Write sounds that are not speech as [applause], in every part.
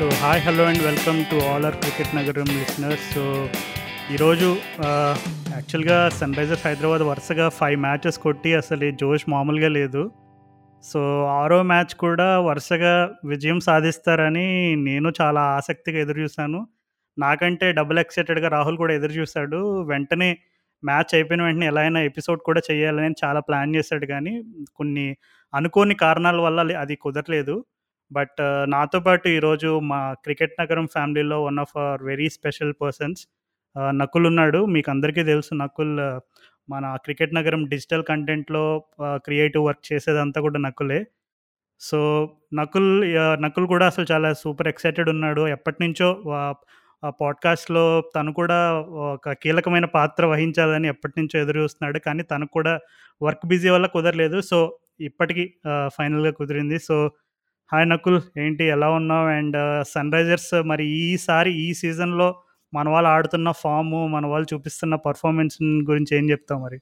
So hi hello and welcome to all our cricket నగరం listeners. So ఈరోజు యాక్చువల్గా sun Risers Hyderabad వరుసగా five matches కొట్టి అసలు ఈ జోష్ మామూలుగా లేదు. సో ఆరో మ్యాచ్ కూడా వరుసగా విజయం సాధిస్తారని నేను చాలా ఆసక్తిగా ఎదురు చూశాను. నాకంటే డబుల్ ఎక్సైటెడ్గా రాహుల్ కూడా ఎదురు చూశాడు. వెంటనే మ్యాచ్ అయిపోయిన వెంటనే ఎలా అయినా ఎపిసోడ్ కూడా చేయాలని చాలా ప్లాన్ చేశాడు కానీ కొన్ని అనుకోని కారణాల వల్ల అది కుదరలేదు. బట్ నాతో పాటు ఈరోజు మా క్రికెట్ నగరం ఫ్యామిలీలో one of our very special persons Nakul ఉన్నాడు. మీకు అందరికీ తెలుసు నకుల్ మన క్రికెట్ నగరం డిజిటల్ కంటెంట్లో క్రియేటివ్ వర్క్ చేసేదంతా కూడా నకులే. సో నకుల్ నకుల్ కూడా అసలు చాలా సూపర్ ఎక్సైటెడ్ ఉన్నాడు. ఎప్పటి నుంచో పాడ్కాస్ట్లో తను కూడా ఒక కీలకమైన పాత్ర వహించాలని ఎప్పటి నుంచో ఎదురు చూస్తున్నాడు కానీ తనకు కూడా వర్క్ బిజీ వల్ల కుదరలేదు. సో ఇప్పటికీ ఫైనల్గా కుదిరింది. సో హాయ్ నకుల్ ఏంటి ఎలా ఉన్నావు? అండ్ సన్ రైజర్స్ మరి ఈసారి ఈ సీజన్లో మన వాళ్ళు ఆడుతున్న ఫాము మన వాళ్ళు చూపిస్తున్న పర్ఫార్మెన్స్ గురించి ఏం చెప్తావు మరి?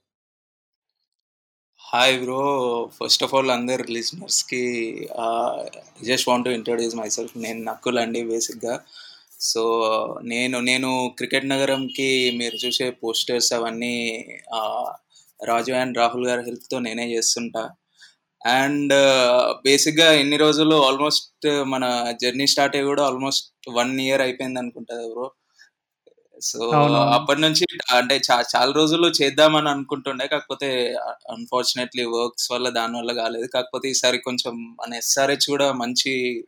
Hi bro. First of all అందరు లిజనర్స్కి just want to introduce myself నేను నక్కుల్ అండి బేసిక్గా. సో నేను నేను క్రికెట్ నగరంకి మీరు చూసే పోస్టర్స్ అవన్నీ రాజు అండ్ రాహుల్ గారి హెల్ప్తో నేనే చేస్తుంటా. అండ్ బేసిక్గా ఎన్ని రోజులు ఆల్మోస్ట్ మన జర్నీ స్టార్ట్ అయ్యి కూడా ఆల్మోస్ట్ వన్ ఇయర్ అయిపోయింది అనుకుంటుంది బ్రో. సో. అప్పటి నుంచి అంటే చాలా రోజులు చేద్దామని అనుకుంటుండే కాకపోతే అన్ఫార్చునేట్లీ వర్క్స్ వల్ల దాని వల్ల కాలేదు. కాకపోతే ఈసారి కొంచెం మన ఎస్ఆర్హెచ్ కూడా మంచి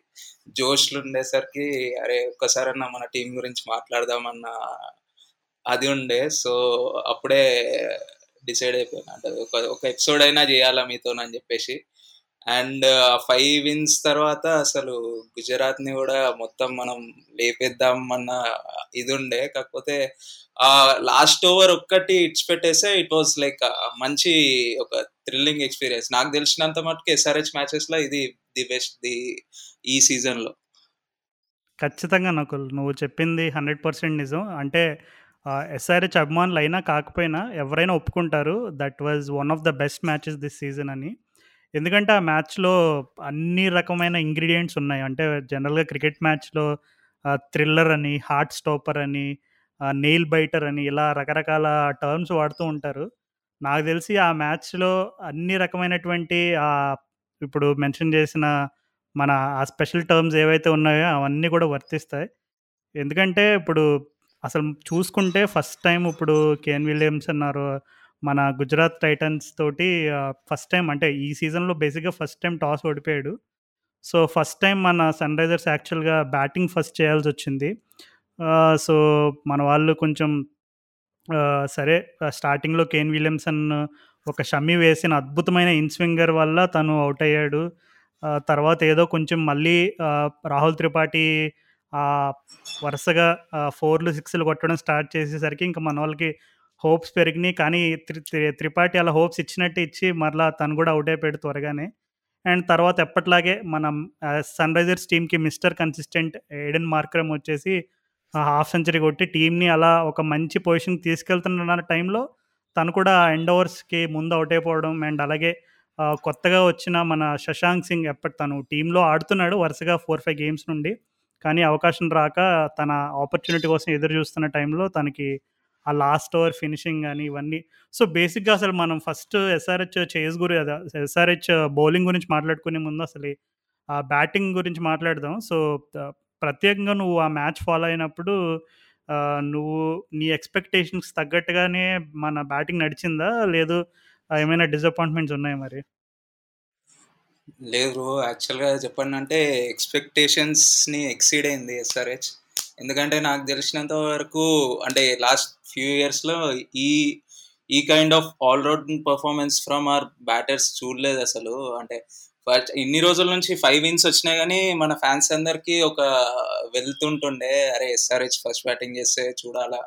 జోష్లు ఉండేసరికి అరే ఒక్కసారన్నా మన టీం గురించి మాట్లాడదామన్న అది ఉండే. సో అప్పుడే డిసైడ్ అయిపోయినా. అంటే ఒక ఒక ఎపిసోడ్ అయినా చేయాలా మీతో అని చెప్పేసి. అండ్ ఫైవ్ విన్స్ తర్వాత అసలు గుజరాత్ని కూడా మొత్తం మనం లేపేద్దాం అన్న ఇది ఉండే కాకపోతే ఆ లాస్ట్ ఓవర్ ఒక్కటి ఇట్స్ పెట్టేస్తే ఇట్ వాస్ లైక్ మంచి ఒక థ్రిల్లింగ్ ఎక్స్పీరియన్స్. నాకు తెలిసినంత మటుకు ఎస్ఆర్హెచ్ మ్యాచెస్లో ఇది ది బెస్ట్ ది ఈ సీజన్లో. ఖచ్చితంగా నకుల్ నువ్వు చెప్పింది హండ్రెడ్ పర్సెంట్ నిజం. అంటే ఎస్ఆర్హెచ్ అభిమానులు అయినా కాకపోయినా ఎవరైనా ఒప్పుకుంటారు. That was one of the best matches this season అని. ఎందుకంటే ఆ మ్యాచ్లో అన్ని రకమైన ఇంగ్రీడియంట్స్ ఉన్నాయి. అంటే జనరల్గా క్రికెట్ మ్యాచ్లో థ్రిల్లర్ అని హార్ట్ స్టాపర్ అని నెయిల్ బైటర్ అని ఇలా రకరకాల టర్మ్స్ వాడుతూ ఉంటారు. నాకు తెలిసి ఆ మ్యాచ్లో అన్ని రకమైనటువంటి ఇప్పుడు మెన్షన్ చేసిన మన ఆ స్పెషల్ టర్మ్స్ ఏవైతే ఉన్నాయో అవన్నీ కూడా వర్తిస్తాయి. ఎందుకంటే ఇప్పుడు అసలు చూసుకుంటే ఫస్ట్ టైం ఇప్పుడు కేన్ విలియమ్స్ అన్నారు. మన గుజరాత్ టైటన్స్ తోటి ఫస్ట్ టైం అంటే ఈ సీజన్లో బేసిక్గా ఫస్ట్ టైం టాస్ ఓడిపోయాడు. సో ఫస్ట్ టైం మన సన్ రైజర్స్ యాక్చువల్గా బ్యాటింగ్ ఫస్ట్ చేయాల్సి వచ్చింది. సో మన వాళ్ళు కొంచెం సరే స్టార్టింగ్లో కేన్ విలియమ్సన్ ఒక షమ్మి వేసిన అద్భుతమైన ఇన్స్వింగర్ వల్ల తను అవుట్ అయ్యాడు. తర్వాత ఏదో కొంచెం మళ్ళీ రాహుల్ త్రిపాఠి వరుసగా ఫోర్లు సిక్స్లు కొట్టడం స్టార్ట్ చేసేసరికి ఇంకా మన వాళ్ళకి హోప్స్ పెరిగినాయి. కానీ త్రి త్రిపాఠి అలా హోప్స్ ఇచ్చినట్టు ఇచ్చి మరలా తను కూడా అవుట్ అయిపోయాడు త్వరగానే. అండ్ తర్వాత ఎప్పట్లాగే మనం సన్ రైజర్స్ టీంకి మిస్టర్ కన్సిస్టెంట్ ఎడెన్ మార్క్రమ్ వచ్చేసి హాఫ్ సెంచరీ కొట్టి టీంని అలా ఒక మంచి పొజిషన్ తీసుకెళ్తున్న టైంలో తను కూడా ఎండ్ ఓవర్స్కి ముందు అవుట్ అయిపోవడం అండ్ అలాగే కొత్తగా వచ్చిన మన శశాంక్ సింగ్ ఎప్పటి తను టీంలో ఆడుతున్నాడు వరుసగా ఫోర్ ఫైవ్ గేమ్స్ నుండి. కానీ అవకాశం రాక తన ఆపర్చునిటీ కోసం ఎదురు చూస్తున్న టైంలో తనకి ఆ లాస్ట్ ఓవర్ ఫినిషింగ్ కానీ ఇవన్నీ. సో బేసిక్గా అసలు మనం ఫస్ట్ ఎస్ఆర్హెచ్ చేజ్ గురి ఎస్ఆర్హెచ్ బౌలింగ్ గురించి మాట్లాడుకునే ముందు అసలు ఆ బ్యాటింగ్ గురించి మాట్లాడదాం. సో ప్రత్యేకంగా నువ్వు ఆ మ్యాచ్ ఫాలో అయినప్పుడు నువ్వు నీ ఎక్స్పెక్టేషన్స్ తగ్గట్టుగానే మన బ్యాటింగ్ నడిచిందా? లేదు ఏమైనా డిసప్పాయింట్మెంట్స్ ఉన్నాయి మరి? లేదు బ్రో యాక్చువల్గా చెప్పండి అంటే ఎక్స్పెక్టేషన్స్ని ఎక్సీడ్ అయింది ఎస్ఆర్హెచ్ ఎందుకంటే నాకు తెలిసినంత వరకు అంటే లాస్ట్ ఫ్యూ ఇయర్స్లో ఈ ఈ kind of all round performance from our batters చూడలేదు అసలు. అంటే ఫస్ట్ ఇన్ని రోజుల నుంచి ఫైవ్ విన్స్ వచ్చినాయి కానీ మన ఫ్యాన్స్ అందరికి ఒక వెళ్తుంటుండే అరే ఎస్ఆర్హెచ్ ఫస్ట్ బ్యాటింగ్ చేస్తే చూడాలా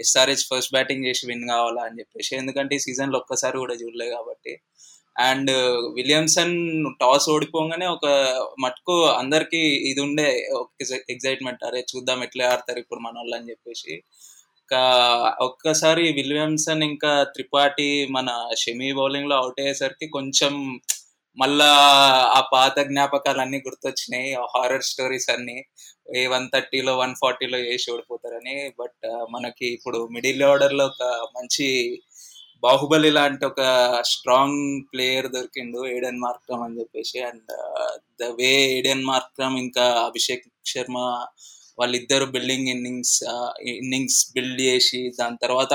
ఎస్ఆర్హెచ్ ఫస్ట్ బ్యాటింగ్ చేసి విన్ కావాలా అని చెప్పేసి. ఎందుకంటే ఈ సీజన్లో ఒక్కసారి కూడా చూడలేదు కాబట్టి. అండ్ విలియమ్సన్ టాస్ ఓడిపోగానే ఒక మటుకు అందరికి ఇది ఉండే ఎగ్జైట్మెంట్ అరే చూద్దాం ఎట్లా ఆడతారు ఇప్పుడు మన వాళ్ళు అని చెప్పేసి. ఇంకా ఒక్కసారి విలియమ్సన్ ఇంకా త్రిపాఠి మన షమీ బౌలింగ్లో అవుట్ అయ్యేసరికి కొంచెం మళ్ళా ఆ పాత జ్ఞాపకాలు అన్ని గుర్తొచ్చినాయి హారర్ స్టోరీస్ అన్ని. ఏ వన్ థర్టీలో వన్ ఫార్టీలో వేసి ఓడిపోతారని. బట్ మనకి ఇప్పుడు మిడిల్ ఆర్డర్లో ఒక మంచి బాహుబలి లాంటి ఒక స్ట్రాంగ్ ప్లేయర్ దొరికిండు ఏడెన్ మార్క్రమ్ అని చెప్పేసి. And the way Aiden Markram ఇంకా అభిషేక్ శర్మ వాళ్ళిద్దరు బిల్డింగ్ ఇన్నింగ్స్ ఇన్నింగ్స్ బిల్డ్ చేసి దాని తర్వాత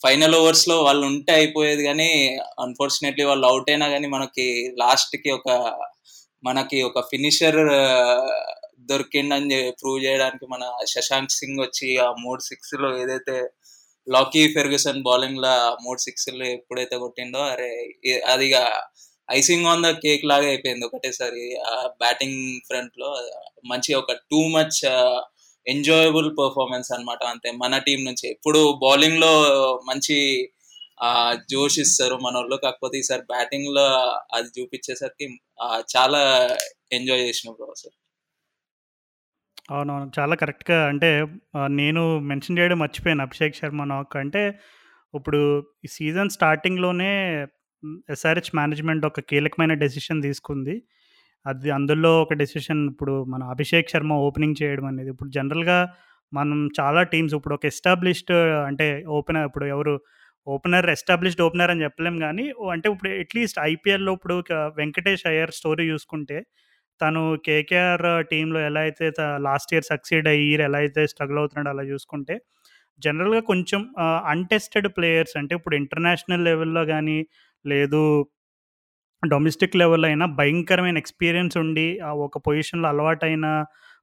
ఫైనల్ ఓవర్స్లో వాళ్ళు ఉంటే అయిపోయేది కానీ అన్ఫార్చునేట్లీ వాళ్ళు అవుట్ అయినా కానీ మనకి లాస్ట్కి ఒక మనకి ఒక ఫినిషర్ uh, దొరికిండని ప్రూవ్ చేయడానికి మన శశాంక్ సింగ్ వచ్చి ఆ మూడు సిక్స్లో ఏదైతే లాకీ ఫెర్గుసన్ బౌలింగ్ లా మూడు సిక్స్ ఎప్పుడైతే కొట్టిండో అరే అది ఐసింగ్ ఆన్ ద కేక్ లాగా అయిపోయింది ఒకటేసారి. బ్యాటింగ్ ఫ్రంట్లో మంచి ఒక టూ మచ్ ఎంజాయబుల్ పర్ఫార్మెన్స్ అనమాట అంతే మన టీం నుంచి. ఎప్పుడు బౌలింగ్లో మంచి జోష్ ఇస్తారు మన వాళ్ళు కాకపోతే ఈసారి బ్యాటింగ్లో అది చూపించేసరికి చాలా ఎంజాయ్ చేసిన బ్రో సార్ అవునవును. చాలా కరెక్ట్గా అంటే నేను మెన్షన్ చేయడం మర్చిపోయాను. అభిషేక్ శర్మ నాక్ అంటే ఇప్పుడు ఈ సీజన్ స్టార్టింగ్లోనే ఎస్ఆర్హెచ్ మేనేజ్మెంట్ ఒక కీలకమైన డెసిషన్ తీసుకుంది. అది అందులో ఒక డెసిషన్ ఇప్పుడు మన అభిషేక్ శర్మ ఓపెనింగ్ చేయడం అనేది. ఇప్పుడు జనరల్గా మనం చాలా టీమ్స్ ఇప్పుడు ఒక ఎస్టాబ్లిష్డ్ అంటే ఓపెనర్ ఇప్పుడు ఎవరు ఓపెనర్ ఎస్టాబ్లిష్డ్ ఓపెనర్ అని చెప్పలేం కానీ అంటే ఇప్పుడు అట్లీస్ట్ ఐపీఎల్లో ఇప్పుడు వెంకటేష్ అయ్యర్ స్టోరీ చూసుకుంటే తను కేకేఆర్ టీంలో ఎలా అయితే లాస్ట్ ఇయర్ సక్సీడ్ అయ్యి ఇయర్ ఎలా అయితే స్ట్రగుల్ అవుతున్నాడో అలా చూసుకుంటే జనరల్గా కొంచెం అన్టెస్టెడ్ ప్లేయర్స్ అంటే ఇప్పుడు ఇంటర్నేషనల్ లెవెల్లో కానీ లేదు డొమెస్టిక్ లెవెల్లో అయినా భయంకరమైన ఎక్స్పీరియన్స్ ఉండి ఒక పొజిషన్లో అలవాటైన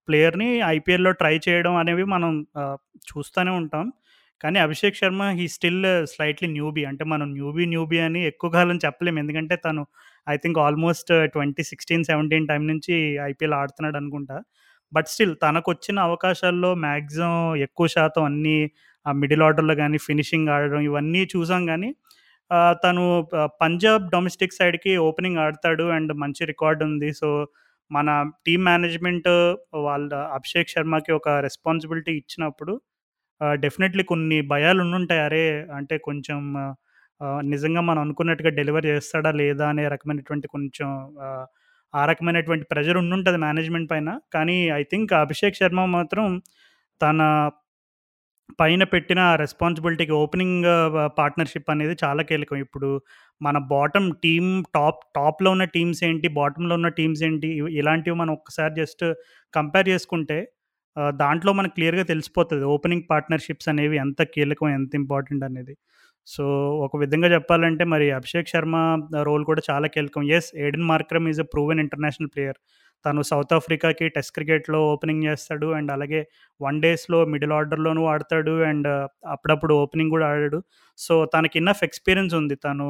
ప్లేయర్ని ఐపీఎల్లో ట్రై చేయడం అనేవి మనం చూస్తూనే ఉంటాం. కానీ Abhishek Sharma he still slightly newbie. అంటే మనం న్యూబీ న్యూబీ అని ఎక్కువ కాలం చెప్పలేము ఎందుకంటే తను I think almost twenty sixteen seventeen time నుంచి ఐపీఎల్ ఆడుతున్నాడు అనుకుంటా. బట్ స్టిల్ తనకు వచ్చిన అవకాశాల్లో మ్యాక్సిమం ఎక్కువ శాతం అన్నీ ఆ మిడిల్ ఆర్డర్లో కానీ ఫినిషింగ్ ఆడడం ఇవన్నీ చూసాం కానీ తను పంజాబ్ డొమెస్టిక్ సైడ్కి ఓపెనింగ్ ఆడతాడు అండ్ మంచి రికార్డ్ ఉంది. సో మన టీమ్ మేనేజ్మెంట్ వాళ్ళ అభిషేక్ శర్మకి ఒక రెస్పాన్సిబిలిటీ ఇచ్చినప్పుడు డెఫినెట్లీ కొన్ని భయాలు ఉండుంటాయి అరే అంటే కొంచెం నిజంగా మనం అనుకున్నట్టుగా డెలివర్ చేస్తాడా లేదా అనే రకమైనటువంటి కొంచెం ఆ రకమైనటువంటి ప్రెజర్ ఉండుంటుంది మేనేజ్మెంట్ పైన. కానీ ఐ థింక్ అభిషేక్ శర్మ మాత్రం తన పైన పెట్టిన రెస్పాన్సిబిలిటీకి ఓపెనింగ్ పార్ట్నర్షిప్ అనేది చాలా కీలకం. ఇప్పుడు మన బాటమ్ టీమ్ టాప్ టాప్లో ఉన్న టీమ్స్ ఏంటి బాటంలో ఉన్న టీమ్స్ ఏంటి ఇలాంటివి మనం ఒక్కసారి జస్ట్ కంపేర్ చేసుకుంటే దాంట్లో మనకు క్లియర్గా తెలిసిపోతుంది. ఓపెనింగ్ పార్ట్నర్షిప్స్ అనేవి ఎంత కీలకం ఎంత ఇంపార్టెంట్ అనేది. సో ఒక విధంగా చెప్పాలంటే మరి అభిషేక్ శర్మ రోల్ కూడా చాలా కీలకం. Yes Aiden Markram is a proven international player తను సౌత్ ఆఫ్రికాకి టెస్ట్ క్రికెట్లో ఓపెనింగ్ చేస్తాడు. అండ్ అలాగే వన్ డేస్లో మిడిల్ ఆర్డర్లోనూ ఆడతాడు. అండ్ అప్పుడప్పుడు ఓపెనింగ్ కూడా ఆడాడు. సో తనకి ఇన్నఫ్ ఎక్స్పీరియన్స్ ఉంది. తను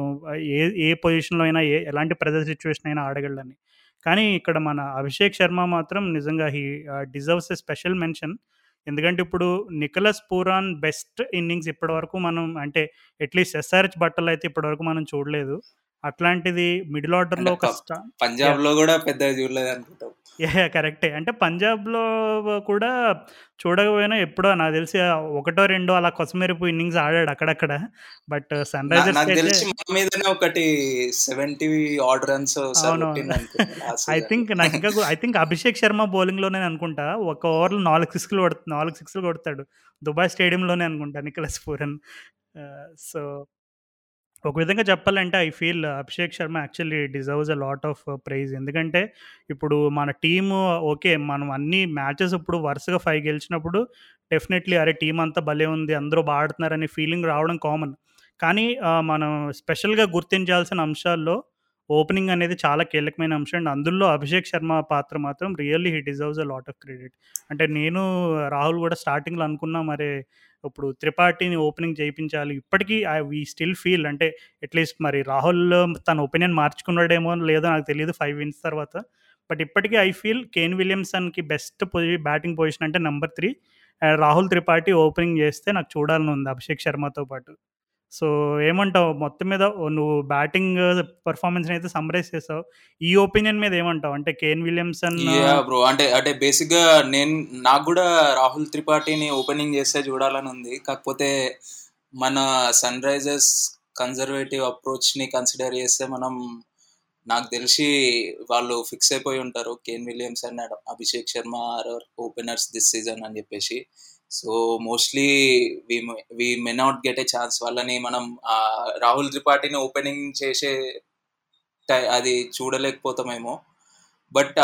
ఏ ఏ పొజిషన్లో అయినా ఏ ఎలాంటి ప్రెజర్ సిచ్యువేషన్ అయినా ఆడగలని కానీ ఇక్కడ మన అభిషేక్ శర్మ మాత్రం నిజంగా he deserves a special mention ఎందుకంటే ఇప్పుడు నికలస్ పూరాన్ బెస్ట్ ఇన్నింగ్స్ ఇప్పటివరకు మనం అంటే అట్లీస్ట్ ఎస్ఆర్హెచ్ బట్టలు అయితే ఇప్పటివరకు మనం చూడలేదు. అట్లాంటిది మిడిల్ ఆర్డర్లో ఒక పంజాబ్లో కూడా పెద్ద చూడలేదు అనుకుంటాం యా కరెక్టే. అంటే పంజాబ్లో కూడా చూడకపోయినా ఎప్పుడో నాకు తెలిసి ఒకటో రెండో అలా కొసమెరుపు ఇన్నింగ్స్ ఆడాడు అక్కడక్కడ. బట్ సన్ మీదనే ఒకటి సెవెంటీ రన్స్ [laughs] ఐ థింక్ నాకు ఇంకా ఐ థింక్ అభిషేక్ శర్మ బౌలింగ్లోనే అనుకుంటా. ఒక ఓవర్లో నాలుగు సిక్స్లు కొడుతు నాలుగు సిక్స్లు కొడతాడు. దుబాయ్ స్టేడియంలోనే అనుకుంటా నికలస్ పూరన్. సో ఒక విధంగా చెప్పాలంటే I feel Abhishek Sharma actually deserves a lot of praise. ఎందుకంటే ఇప్పుడు మన టీము ఓకే మనం అన్ని మ్యాచెస్ ఇప్పుడు వరుసగా ఫైవ్ గెలిచినప్పుడు డెఫినెట్లీ అరే టీం అంతా భలే ఉంది అందరూ బాగా ఆడుతున్నారనే ఫీలింగ్ రావడం కామన్. కానీ మనం స్పెషల్గా గుర్తించాల్సిన అంశాల్లో ఓపెనింగ్ అనేది చాలా కీలకమైన అంశం. అండ్ అందులో అభిషేక్ శర్మ పాత్ర మాత్రం really he deserves a lot of credit. అంటే నేను రాహుల్ కూడా స్టార్టింగ్లో అనుకున్నా మరి ఇప్పుడు త్రిపాఠిని ఓపెనింగ్ చేయించాలి. ఇప్పటికీ వీ స్టిల్ ఫీల్. అంటే అట్లీస్ట్ మరి రాహుల్ తన ఒపీనియన్ మార్చుకున్నాడేమో లేదో నాకు తెలియదు ఫైవ్ విన్స్ తర్వాత. బట్ ఇప్పటికీ ఐ ఫీల్ కేన్ విలియమ్సన్కి బెస్ట్ పొజి బ్యాటింగ్ పొజిషన్ అంటే number three. Rahul Tripathi opening చేస్తే నాకు చూడాలని ఉంది అభిషేక్ శర్మతో పాటు. సో ఏమంటావు? మొత్తం మీద నువ్వు బ్యాటింగ్ పర్ఫార్మెన్స్ అయితే సమ్రైజ్ చేసావు. ఈ ఒపీనియన్ మీద ఏమంటావు? అంటే కేన్ విలియమ్సన్ బ్రో. అంటే అంటే బేసిక్గా నేను నాకు కూడా రాహుల్ త్రిపాఠిని ఓపెనింగ్ చేస్తే చూడాలని ఉంది. కాకపోతే మన సన్ రైజర్స్ కన్జర్వేటివ్ అప్రోచ్ని కన్సిడర్ చేస్తే మనం నాకు తెలిసి వాళ్ళు ఫిక్స్ అయిపోయి ఉంటారు. Kane Williams and Abhishek Sharma are openers this season అని చెప్పేసి. సో మోస్ట్లీ వి వి మె నాట్ గెట్ ఏ ఛాన్స్ వాళ్ళని మనం రాహుల్ త్రిపాఠిని ఓపెనింగ్ చేసే అది చూడలేకపోతామేమో. బట్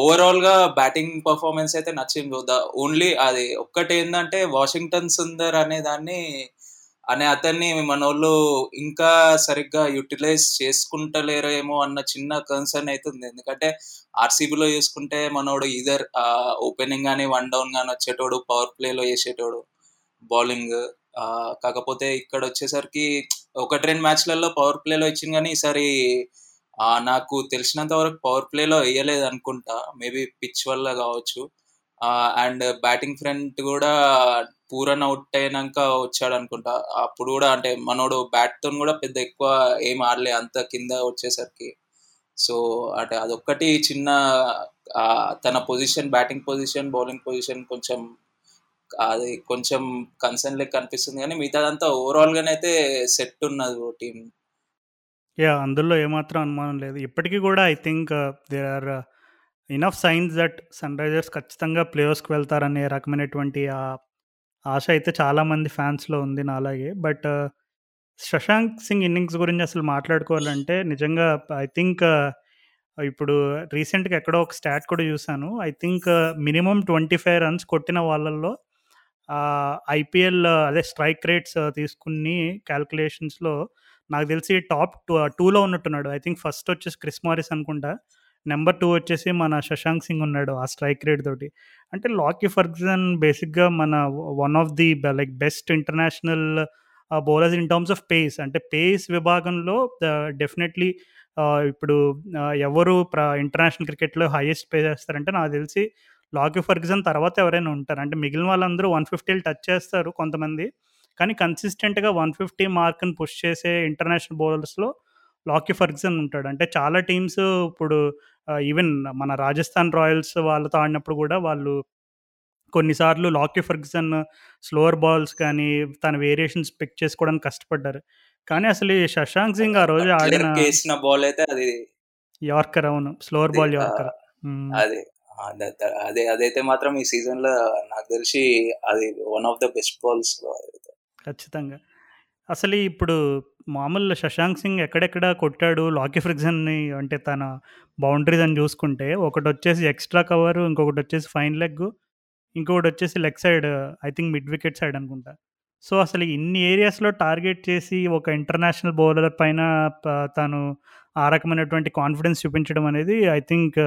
ఓవరాల్గా బ్యాటింగ్ పర్ఫార్మెన్స్ అయితే నచ్చింది. ఓన్లీ అది ఒక్కటి ఏంటంటే వాషింగ్టన్ సుందర్ అనే దాన్ని అనే అతన్ని మన వాళ్ళు ఇంకా సరిగ్గా యూటిలైజ్ చేసుకుంటలేరేమో అన్న చిన్న కన్సర్న్ అవుతుంది ఎందుకంటే ఆర్సీబీలో చూసుకుంటే మనోడు ఇదర్ ఓపెనింగ్ కానీ వన్ డౌన్ కానీ వచ్చేటోడు పవర్ ప్లేలో చేసేటోడు బౌలింగ్ కాకపోతే ఇక్కడ వచ్చేసరికి ఒకటి రెండు మ్యాచ్లలో పవర్ ప్లేలో ఇచ్చింది కానీ ఈసారి నాకు తెలిసినంత వరకు పవర్ ప్లేలో వేయలేదు అనుకుంటా. మేబీ పిచ్ వల్ల కావచ్చు. అండ్ బ్యాటింగ్ ఫ్రంట్ కూడా పూరన్ అవుట్ అయినాక వచ్చాడు అనుకుంటా అప్పుడు కూడా అంటే మనోడు బ్యాట్తో కూడా పెద్ద ఎక్కువ ఏం ఆడలే అంత కింద వచ్చేసరికి. సో అంటే అదొక్కటి చిన్న తన position batting position bowling position కొంచెం అది కొంచెం కన్సర్న్ లెక్క కనిపిస్తుంది కానీ మిగతాదంతా ఓవరాల్ అయితే సెట్ ఉన్నది టీం యా అందులో ఏమాత్రం అనుమానం లేదు. ఇప్పటికీ కూడా I think there are enough signs that Sunrisers ఖచ్చితంగా ప్లేయర్స్కి వెళ్తారనే రకమైనటువంటి ఆ ఆశ అయితే చాలామంది ఫ్యాన్స్లో ఉంది నాలాగే. బట్ శశాంక్ సింగ్ ఇన్నింగ్స్ గురించి అసలు మాట్లాడుకోవాలంటే నిజంగా ఐ థింక్ uh, ఇప్పుడు రీసెంట్గా ఎక్కడో ఒక స్టాట్ కూడా చూశాను. I think minimum twenty five runs కొట్టిన వాళ్ళల్లో ఐపీఎల్ uh, అదే స్ట్రైక్ రేట్స్ uh, తీసుకుని క్యాల్కులేషన్స్లో నాకు తెలిసి టాప్ టూ టూలో ఉన్నట్టున్నాడు. ఐ థింక్ ఫస్ట్ వచ్చేసి క్రిస్ మారిస్ అనుకుంటా. నెంబర్ టూ వచ్చేసి మన శశాంక్ సింగ్ ఉన్నాడు ఆ స్ట్రైక్ రేట్ తోటి. అంటే లాకీ ఫర్గ్జన్ బేసిక్గా మన one of the like best international bowlers in terms of pace. అంటే పేస్ విభాగంలో డెఫినెట్లీ ఇప్పుడు ఎవరు ప్ర ఇంటర్నేషనల్ క్రికెట్లో హైయెస్ట్ పే చేస్తారంటే నాకు తెలిసి లాకీ ఫర్గ్జన్ తర్వాత ఎవరైనా ఉంటారు. అంటే మిగిలిన వాళ్ళందరూ వన్ ఫిఫ్టీలు టచ్ చేస్తారు కొంతమంది. కానీ కన్సిస్టెంట్గా వన్ ఫిఫ్టీ మార్క్ని పుష్ చేసే ఇంటర్నేషనల్ బౌలర్స్లో లాకీ ఫర్గ్సన్ ఉంటాడు. అంటే చాలా టీమ్స్ ఇప్పుడు ఈవెన్ మన రాజస్థాన్ రాయల్స్ వాళ్ళతో ఆడినప్పుడు కూడా వాళ్ళు కొన్నిసార్లు లాకీ ఫర్గ్సన్ స్లోవర్ బాల్స్ కానీ తన వేరియేషన్స్ పిక్ చేసుకోవడానికి కష్టపడ్డారు. కానీ అసలు ఈ శశాంక్ సింగ్ ఆ రోజు ఆడిన బాల్ అయితే అది యార్కర్ అవును. Slower ball yorker. అదే అదే అదైతే మాత్రం ఈ సీజన్లో నాకు తెలిసి అది one of the best balls ఖచ్చితంగా. అసలు ఇప్పుడు మామూలు శశాంక్ సింగ్ ఎక్కడెక్కడ కొట్టాడు లాకీ ఫ్రిక్సన్ని అంటే తన బౌండరీస్ అని చూసుకుంటే ఒకటి వచ్చేసి ఎక్స్ట్రా కవర్ ఇంకొకటి వచ్చేసి ఫైన్ లెగ్ ఇంకొకటి వచ్చేసి leg side I think mid wicket side అనుకుంటా. సో అసలు ఇన్ని ఏరియాస్లో టార్గెట్ చేసి ఒక ఇంటర్నేషనల్ బౌలర్ పైన తను ఆ రకమైనటువంటి కాన్ఫిడెన్స్ చూపించడం అనేది ఐ థింక్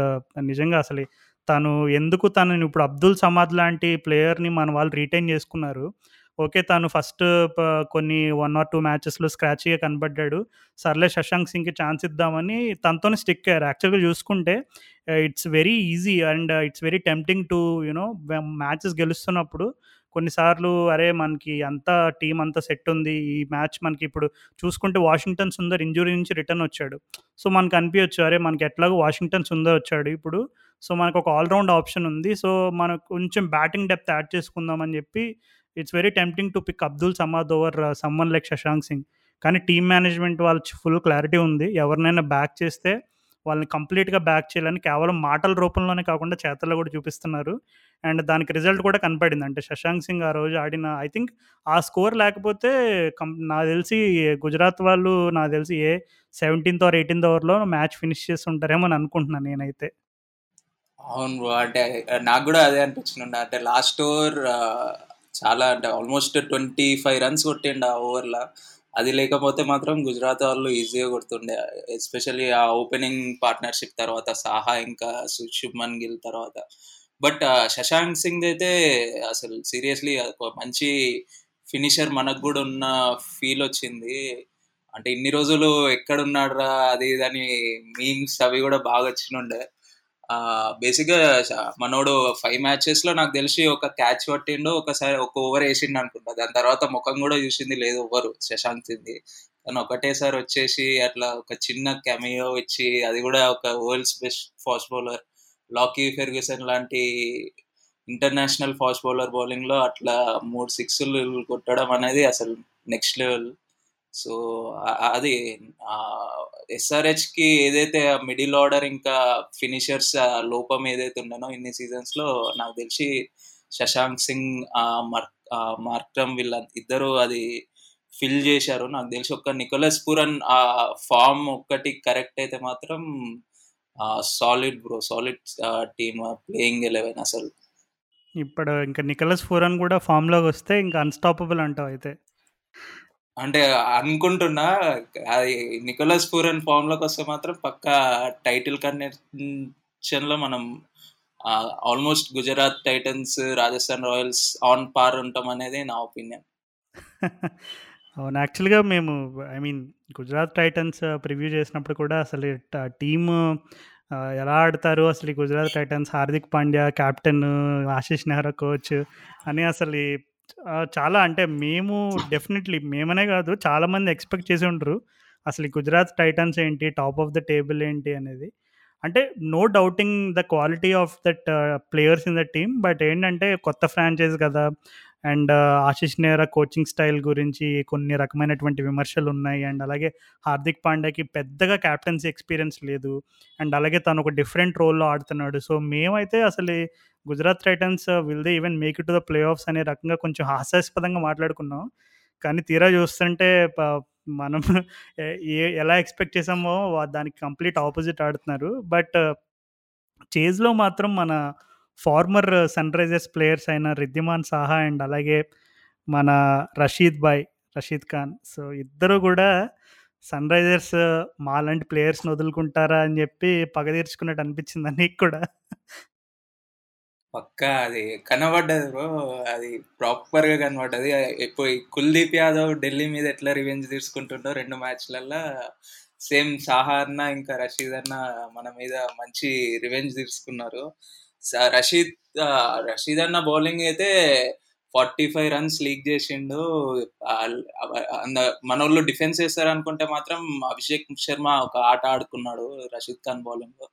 నిజంగా అసలు తను ఎందుకు తనని ఇప్పుడు అబ్దుల్ సమాద్ లాంటి ప్లేయర్ని మన వాళ్ళు రీటైన్ చేసుకున్నారు ఓకే తాను ఫస్ట్ కొన్ని వన్ ఆర్ టూ మ్యాచెస్లో స్క్రాచ్గా కనబడ్డాడు. సర్లే శశాంక్ సింగ్కి ఛాన్స్ ఇద్దామని తనతోనే స్టిక్ అయ్యారు. యాక్చువల్గా చూసుకుంటే it's very easy and it's very tempting to you know matches గెలుస్తున్నప్పుడు కొన్నిసార్లు అరే మనకి అంతా టీం అంతా సెట్ ఉంది. ఈ మ్యాచ్ మనకి ఇప్పుడు చూసుకుంటే వాషింగ్టన్ సుందర్ ఇంజురీ నుంచి రిటర్న్ వచ్చాడు. సో మనకు అనిపించచ్చు అరే మనకి ఎట్లాగో వాషింగ్టన్ సుందర్ వచ్చాడు ఇప్పుడు. సో మనకు ఒక ఆల్రౌండ్ ఆప్షన్ ఉంది. సో మనకు కొంచెం బ్యాటింగ్ డెప్త్ యాడ్ చేసుకుందామని చెప్పి it's very tempting to pick Abdul Samad over someone like Shashank Singh కానీ టీమ్ మేనేజ్మెంట్ వాళ్ళు ఫుల్ క్లారిటీ ఉంది. ఎవరినైనా బ్యాక్ చేస్తే వాళ్ళని కంప్లీట్గా బ్యాక్ చేయాలని కేవలం మాటల రూపంలోనే కాకుండా చేతల్లో కూడా చూపిస్తున్నారు. అండ్ దానికి రిజల్ట్ కూడా కనపడింది. అంటే శశాంక్ సింగ్ ఆ రోజు ఆడిన ఐ థింక్ ఆ స్కోర్ లేకపోతే కం నాకు తెలిసి గుజరాత్ వాళ్ళు నాకు తెలిసి ఏ సెవెంటీన్త్ ఆర్ ఎయిటీన్త్ ఓవర్లో మ్యాచ్ ఫినిష్ చేసి ఉంటారేమో అని అనుకుంటున్నాను నేనైతే. అవును అంటే నాకు కూడా అదే అనిపించింది. అంటే లాస్ట్ ఓవర్ uh, చాలా అంటే ఆల్మోస్ట్ ట్వంటీ ఫైవ్ రన్స్ కొట్టిండు ఆ ఓవర్లో అది లేకపోతే మాత్రం గుజరాత్ వాళ్ళు ఈజీగా కొడుతుండే. ఎస్పెషల్లీ ఆ ఓపెనింగ్ పార్ట్నర్షిప్ తర్వాత సాహా ఇంకా శుభ్మన్ గిల్ తర్వాత. బట్ శశాంక్ సింగ్ అయితే అసలు సీరియస్లీ మంచి ఫినిషర్ మనకు కూడా ఉన్న ఫీల్ వచ్చింది. అంటే ఇన్ని రోజులు ఎక్కడున్నాడురా అది ఇదని మీమ్స్ అవి కూడా బాగా వచ్చినుండే. బేసిక్గా మనోడు ఫైవ్ మ్యాచెస్లో నాకు తెలిసి ఒక క్యాచ్ పట్టిండు ఒకసారి ఒక ఓవర్ వేసిండు అనుకుంటా. దాని తర్వాత ముఖం కూడా చూసింది లేదు ఓవర్ శశాంక్ సింది కానీ ఒకటేసారి వచ్చేసి అట్లా ఒక చిన్న కెమియో ఇచ్చి అది కూడా ఒక world's best fast bowler Lockie Ferguson లాంటి ఇంటర్నేషనల్ ఫాస్ట్ బౌలర్ బౌలింగ్లో అట్లా మూడు సిక్స్లు కొట్టడం అనేది అసలు నెక్స్ట్ లెవెల్ సో అది ఎస్ఆర్హెచ్కి ఏదైతే మిడిల్ ఆర్డర్ ఇంకా ఫినిషర్స్ లోపం ఏదైతే ఉండనో ఇన్ని సీజన్స్లో నాకు తెలిసి శశాంక్ సింగ్ మార్క్ మార్క్రమ్ వీళ్ళ ఇద్దరు అది ఫిల్ చేశారు. నాకు తెలిసి ఒక్క నికోలస్ పూరన్ ఆ ఫామ్ ఒక్కటి కరెక్ట్ అయితే మాత్రం solid bro solid team playing eleven అసలు. ఇప్పుడు ఇంకా నికలస్ పురన్ కూడా ఫామ్లోకి వస్తే ఇంకా అన్స్టాపబుల్ అంటావు అయితే. అంటే అనుకుంటున్నా అది నికోలస్ పూరన్ ఫామ్లోకి వస్తే మాత్రం పక్క టైటిల్ కనెక్షన్లో మనం almost Gujarat Titans Rajasthan Royals on par ఉంటాం అనేది నా ఒపీనియన్ అవును యాక్చువల్గా మేము I mean Gujarat Titans preview చేసినప్పుడు కూడా అసలు టీమ్ uh, ఎలా ఆడతారు? అసలు Gujarat Titans Hardik Pandya captain Ashish Nehra coach అని అసలు చాలా అంటే మేము డెఫినెట్లీ మేమనే కాదు చాలామంది ఎక్స్పెక్ట్ చేసి ఉంటారు అసలు ఈ గుజరాత్ టైటన్స్ ఏంటి టాప్ ఆఫ్ ద టేబుల్ ఏంటి అనేది. అంటే no doubting the quality of that players in the team but ఏంటంటే కొత్త ఫ్రాంచైజ్ కదా and Ashish Nehra coaching style గురించి కొన్ని రకమైనటువంటి విమర్శలు ఉన్నాయి. అండ్ అలాగే హార్దిక్ పాండ్యాకి పెద్దగా క్యాప్టెన్సీ ఎక్స్పీరియన్స్ లేదు. అండ్ అలాగే తను ఒక డిఫరెంట్ రోల్లో ఆడుతున్నాడు. సో మేమైతే అసలు Gujarat Titans will they even make it to the playoffs అనే రకంగా కొంచెం హాస్యాస్పదంగా మాట్లాడుకున్నాం. కానీ తీరా చూస్తుంటే మనం ఏ ఎలా ఎక్స్పెక్ట్ చేసామో దానికి కంప్లీట్ ఆపోజిట్ ఆడుతున్నారు. బట్ చేజ్లో మాత్రం మన ఫార్మర్ సన్ రైజర్స్ ప్లేయర్స్ అయిన రిద్దిమాన్ సాహా అండ్ అలాగే మన రషీద్ బాయ్ రషీద్ ఖాన్. సో ఇద్దరు కూడా సన్ రైజర్స్ మాలాంటి ప్లేయర్స్ని వదులుకుంటారా అని చెప్పి పగ తీర్చుకున్నట్టు అనిపించింది నీకు కూడా? పక్కా అది కనబడ్డది బ్రో. అది ప్రాపర్గా కనబడ్డది. ఇప్పుడు కుల్దీప్ యాదవ్ ఢిల్లీ మీద ఎట్లా రివెంజ్ తీసుకుంటుండో రెండు మ్యాచ్లల్లో సేమ్ సాహా అన్న ఇంకా రషీద్ అన్న మన మీద మంచి రివెంజ్ తీసుకున్నారు. రషీద్ రషీద్ అన్న బౌలింగ్ అయితే ఫార్టీ ఫైవ్ రన్స్ లీక్ చేసిండు. మన వాళ్ళు డిఫెన్స్ చేస్తారు అనుకుంటే మాత్రం అభిషేక్ శర్మ ఒక ఆట ఆడుకున్నాడు రషీద్ ఖాన్ బౌలింగ్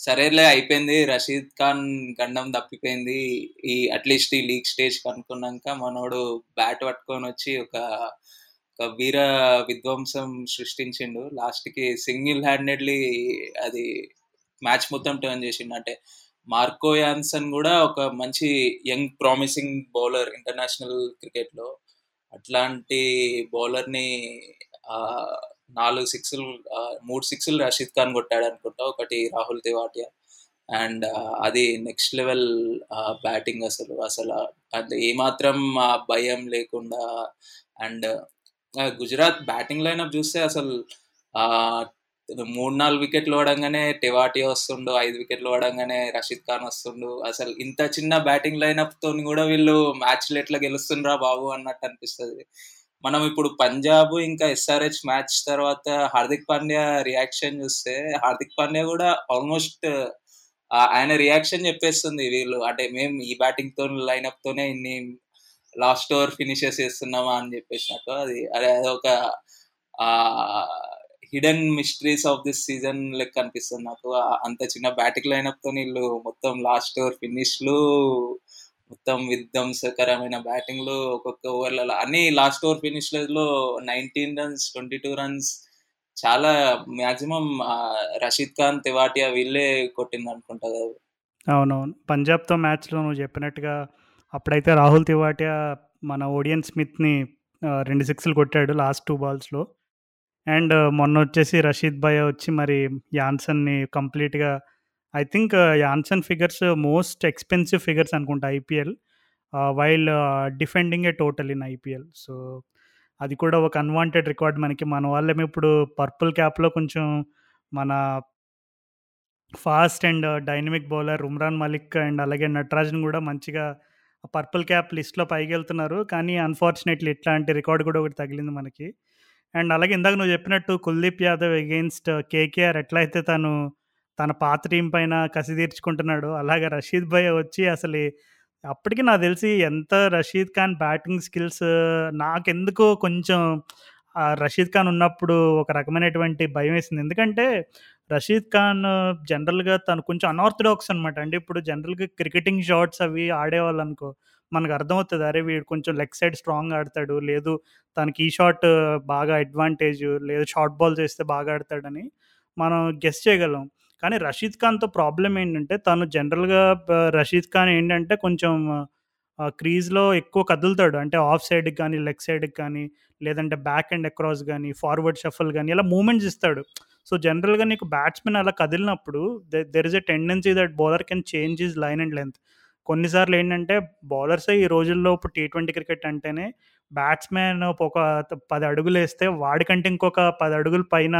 సరేలే అయిపోయింది. రషీద్ ఖాన్ గండం తప్పిపోయింది. ఈ అట్లీస్ట్ ఈ లీగ్ స్టేజ్ కనుక్కున్నాక మనోడు బ్యాట్ పట్టుకొని వచ్చి ఒక ఒక వీర విధ్వంసం సృష్టించిండు. లాస్ట్కి సింగిల్ హ్యాండెడ్లీ అది మ్యాచ్ మొత్తం టర్న్ చేసిండు. అంటే మార్కో యాన్సన్ కూడా ఒక మంచి యంగ్ ప్రామిసింగ్ బౌలర్ ఇంటర్నేషనల్ క్రికెట్లో. అట్లాంటి బౌలర్ని నాలుగు సిక్స్లు మూడు సిక్స్లు రషీద్ ఖాన్ కొట్టాడు అనుకుంటా. ఒకటి రాహుల్ తివాటియా అండ్ అది నెక్స్ట్ లెవెల్ బ్యాటింగ్ అసలు అసలు అంటే ఏమాత్రం భయం లేకుండా. అండ్ గుజరాత్ బ్యాటింగ్ లైనప్ చూస్తే అసలు మూడు నాలుగు వికెట్లు పడంగానే టెవాటి వస్తుండు ఐదు వికెట్లు పడంగానే రషీద్ ఖాన్ వస్తుండు. అసలు ఇంత చిన్న బ్యాటింగ్ లైనప్ తోని కూడా వీళ్ళు మ్యాచ్లు ఎట్లా గెలుస్తుండ్రా బాబు అన్నట్టు అనిపిస్తుంది. మనం ఇప్పుడు పంజాబ్ ఇంకా ఎస్ఆర్హెచ్ మ్యాచ్ తర్వాత హార్దిక్ పాండ్యా రియాక్షన్ చూస్తే హార్దిక్ పాండ్యా కూడా ఆల్మోస్ట్ ఆయన రియాక్షన్ చెప్పేస్తుంది వీళ్ళు. అంటే మేము ఈ బ్యాటింగ్తో లైనప్ తోనే ఇన్ని లాస్ట్ ఓవర్ ఫినిషెస్ చేస్తున్నామా అని చెప్పేసినట్టు. అది అదే అదొక hidden mysteries of this season లెక్క అనిపిస్తుంది నాకు. అంత చిన్న బ్యాటింగ్ లైనప్తో వీళ్ళు మొత్తం లాస్ట్ ఓవర్ ఫినిష్లు మొత్తం విధ్వంసకరమైన బ్యాటింగ్లు ఒక్కొక్క ఓవర్లలో అన్ని last over ఫినిష్లలో nineteen runs twenty two runs చాలా మాక్సిమం రషీద్ ఖాన్ తివాటియా వీళ్ళే కొట్టింది అనుకుంటా అవునవును. పంజాబ్తో మ్యాచ్లో నువ్వు చెప్పినట్టుగా అప్పుడైతే రాహుల్ తివాటియా మన ఓడియన్ స్మిత్ని రెండు సిక్స్లు కొట్టాడు లాస్ట్ టూ బాల్స్లో అండ్ మొన్న వచ్చేసి రషీద్ భాయ్ వచ్చి మరి యాన్సన్ని కంప్లీట్గా I think Jansen figures most expensive figures అనుకుంటా IPL. While defending a total in IPL. So అది కూడా ఒక అన్వాంటెడ్ రికార్డ్ మనకి. మన వాళ్ళేమో ఇప్పుడు పర్పుల్ క్యాప్లో కొంచెం మన fast and dynamic bowler Umran Malik and అలాగే నటరాజన్ కూడా మంచిగా పర్పుల్ క్యాప్ లిస్ట్లో పైకి వెళ్తున్నారు కానీ అన్ఫార్చునేట్లీ ఇట్లాంటి రికార్డ్ కూడా ఒకటి తగిలింది మనకి. అండ్ అలాగే ఇందాక నువ్వు చెప్పినట్టు కుల్దీప్ యాదవ్ అగెయిన్స్ట్ కేకేఆర్ ఎట్లయితే తను తన పాత టీం పైన కసి తీర్చుకుంటున్నాడు అలాగే రషీద్ భాయ్ వచ్చి అసలు అప్పటికి నాకు తెలిసి ఎంత రషీద్ ఖాన్ బ్యాటింగ్ స్కిల్స్ నాకెందుకు కొంచెం రషీద్ ఖాన్ ఉన్నప్పుడు ఒక రకమైనటువంటి భయం వేసింది. ఎందుకంటే రషీద్ ఖాన్ జనరల్గా తను కొంచెం అనార్థడాక్స్ అనమాట అంటే ఇప్పుడు జనరల్గా క్రికెటింగ్ షాట్స్ అవి ఆడేవాళ్ళు అనుకో మనకు అర్థమవుతుంది. అరే వీడు కొంచెం లెగ్ సైడ్ స్ట్రాంగ్ ఆడతాడు. లేదు తనకి ఈ షాట్ బాగా అడ్వాంటేజ్ లేదు షార్ట్ బాల్ చేస్తే బాగా ఆడతాడని మనం గెస్ చేయగలం. కానీ రషీద్ ఖాన్తో ప్రాబ్లం ఏంటంటే తను జనరల్గా రషీద్ ఖాన్ ఏంటంటే కొంచెం క్రీజ్లో ఎక్కువ కదులుతాడు. అంటే ఆఫ్ సైడ్కి కానీ లెగ్ సైడ్కి కానీ లేదంటే బ్యాక్ అండ్ అక్రాస్ కానీ ఫార్వర్డ్ షఫల్ కానీ ఇలా మూమెంట్స్ ఇస్తాడు. సో జనరల్గా నీకు బ్యాట్స్మెన్ అలా కదిలినప్పుడు there is a tendency that bowler can change his line and length కొన్నిసార్లు ఏంటంటే బౌలర్స్ ఈ రోజుల్లో ఇప్పుడు టీ ట్వంటీ క్రికెట్ అంటేనే బ్యాట్స్మెన్ ఒక పది అడుగులు వేస్తే వాడికంటే ఇంకొక పది అడుగుల పైన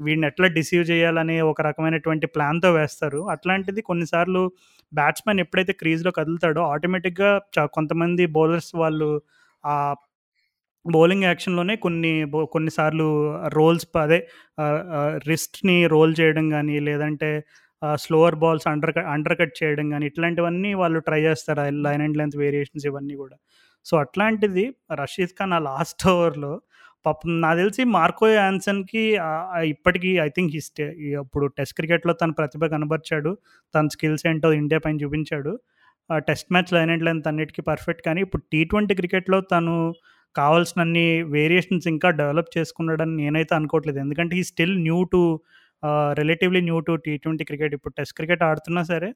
వీడిని ఎట్లా డిసీవ్ చేయాలని ఒక రకమైనటువంటి ప్లాన్తో వేస్తారు. అట్లాంటిది కొన్నిసార్లు బ్యాట్స్మెన్ ఎప్పుడైతే క్రీజ్లో కదులుతాడో ఆటోమేటిక్గా కొంతమంది బౌలర్స్ వాళ్ళు ఆ బౌలింగ్ యాక్షన్లోనే కొన్ని కొన్నిసార్లు రోల్స్ అదే రిస్ట్ని రోల్ చేయడం కానీ లేదంటే slower balls under under cut చేయడం కానీ ఇట్లాంటివన్నీ వాళ్ళు ట్రై చేస్తారు లైన్ అండ్ లెంత్ వేరియేషన్స్ ఇవన్నీ కూడా. సో అట్లాంటిది రషీద్ ఖాన్ ఆ లాస్ట్ ఓవర్లో [laughs] పాపం నాకు తెలిసి మార్కో యాన్సన్కి ఇప్పటికీ ఐ థింక్ హిస్టే ఇప్పుడు టెస్ట్ క్రికెట్లో తన ప్రతిభ కనబరిచాడు తన స్కిల్స్ ఏంటో ఇండియా పైన చూపించాడు. Test match line and length అన్నిటికీ పర్ఫెక్ట్ కానీ ఇప్పుడు టీ ట్వంటీ క్రికెట్లో తను కావాల్సినన్ని వేరియేషన్స్ ఇంకా డెవలప్ చేసుకున్నాడని నేనైతే అనుకోవట్లేదు. ఎందుకంటే ఈ still new to relatively new to T twenty cricket ఇప్పుడు టెస్ట్ క్రికెట్ ఆడుతున్నా సరే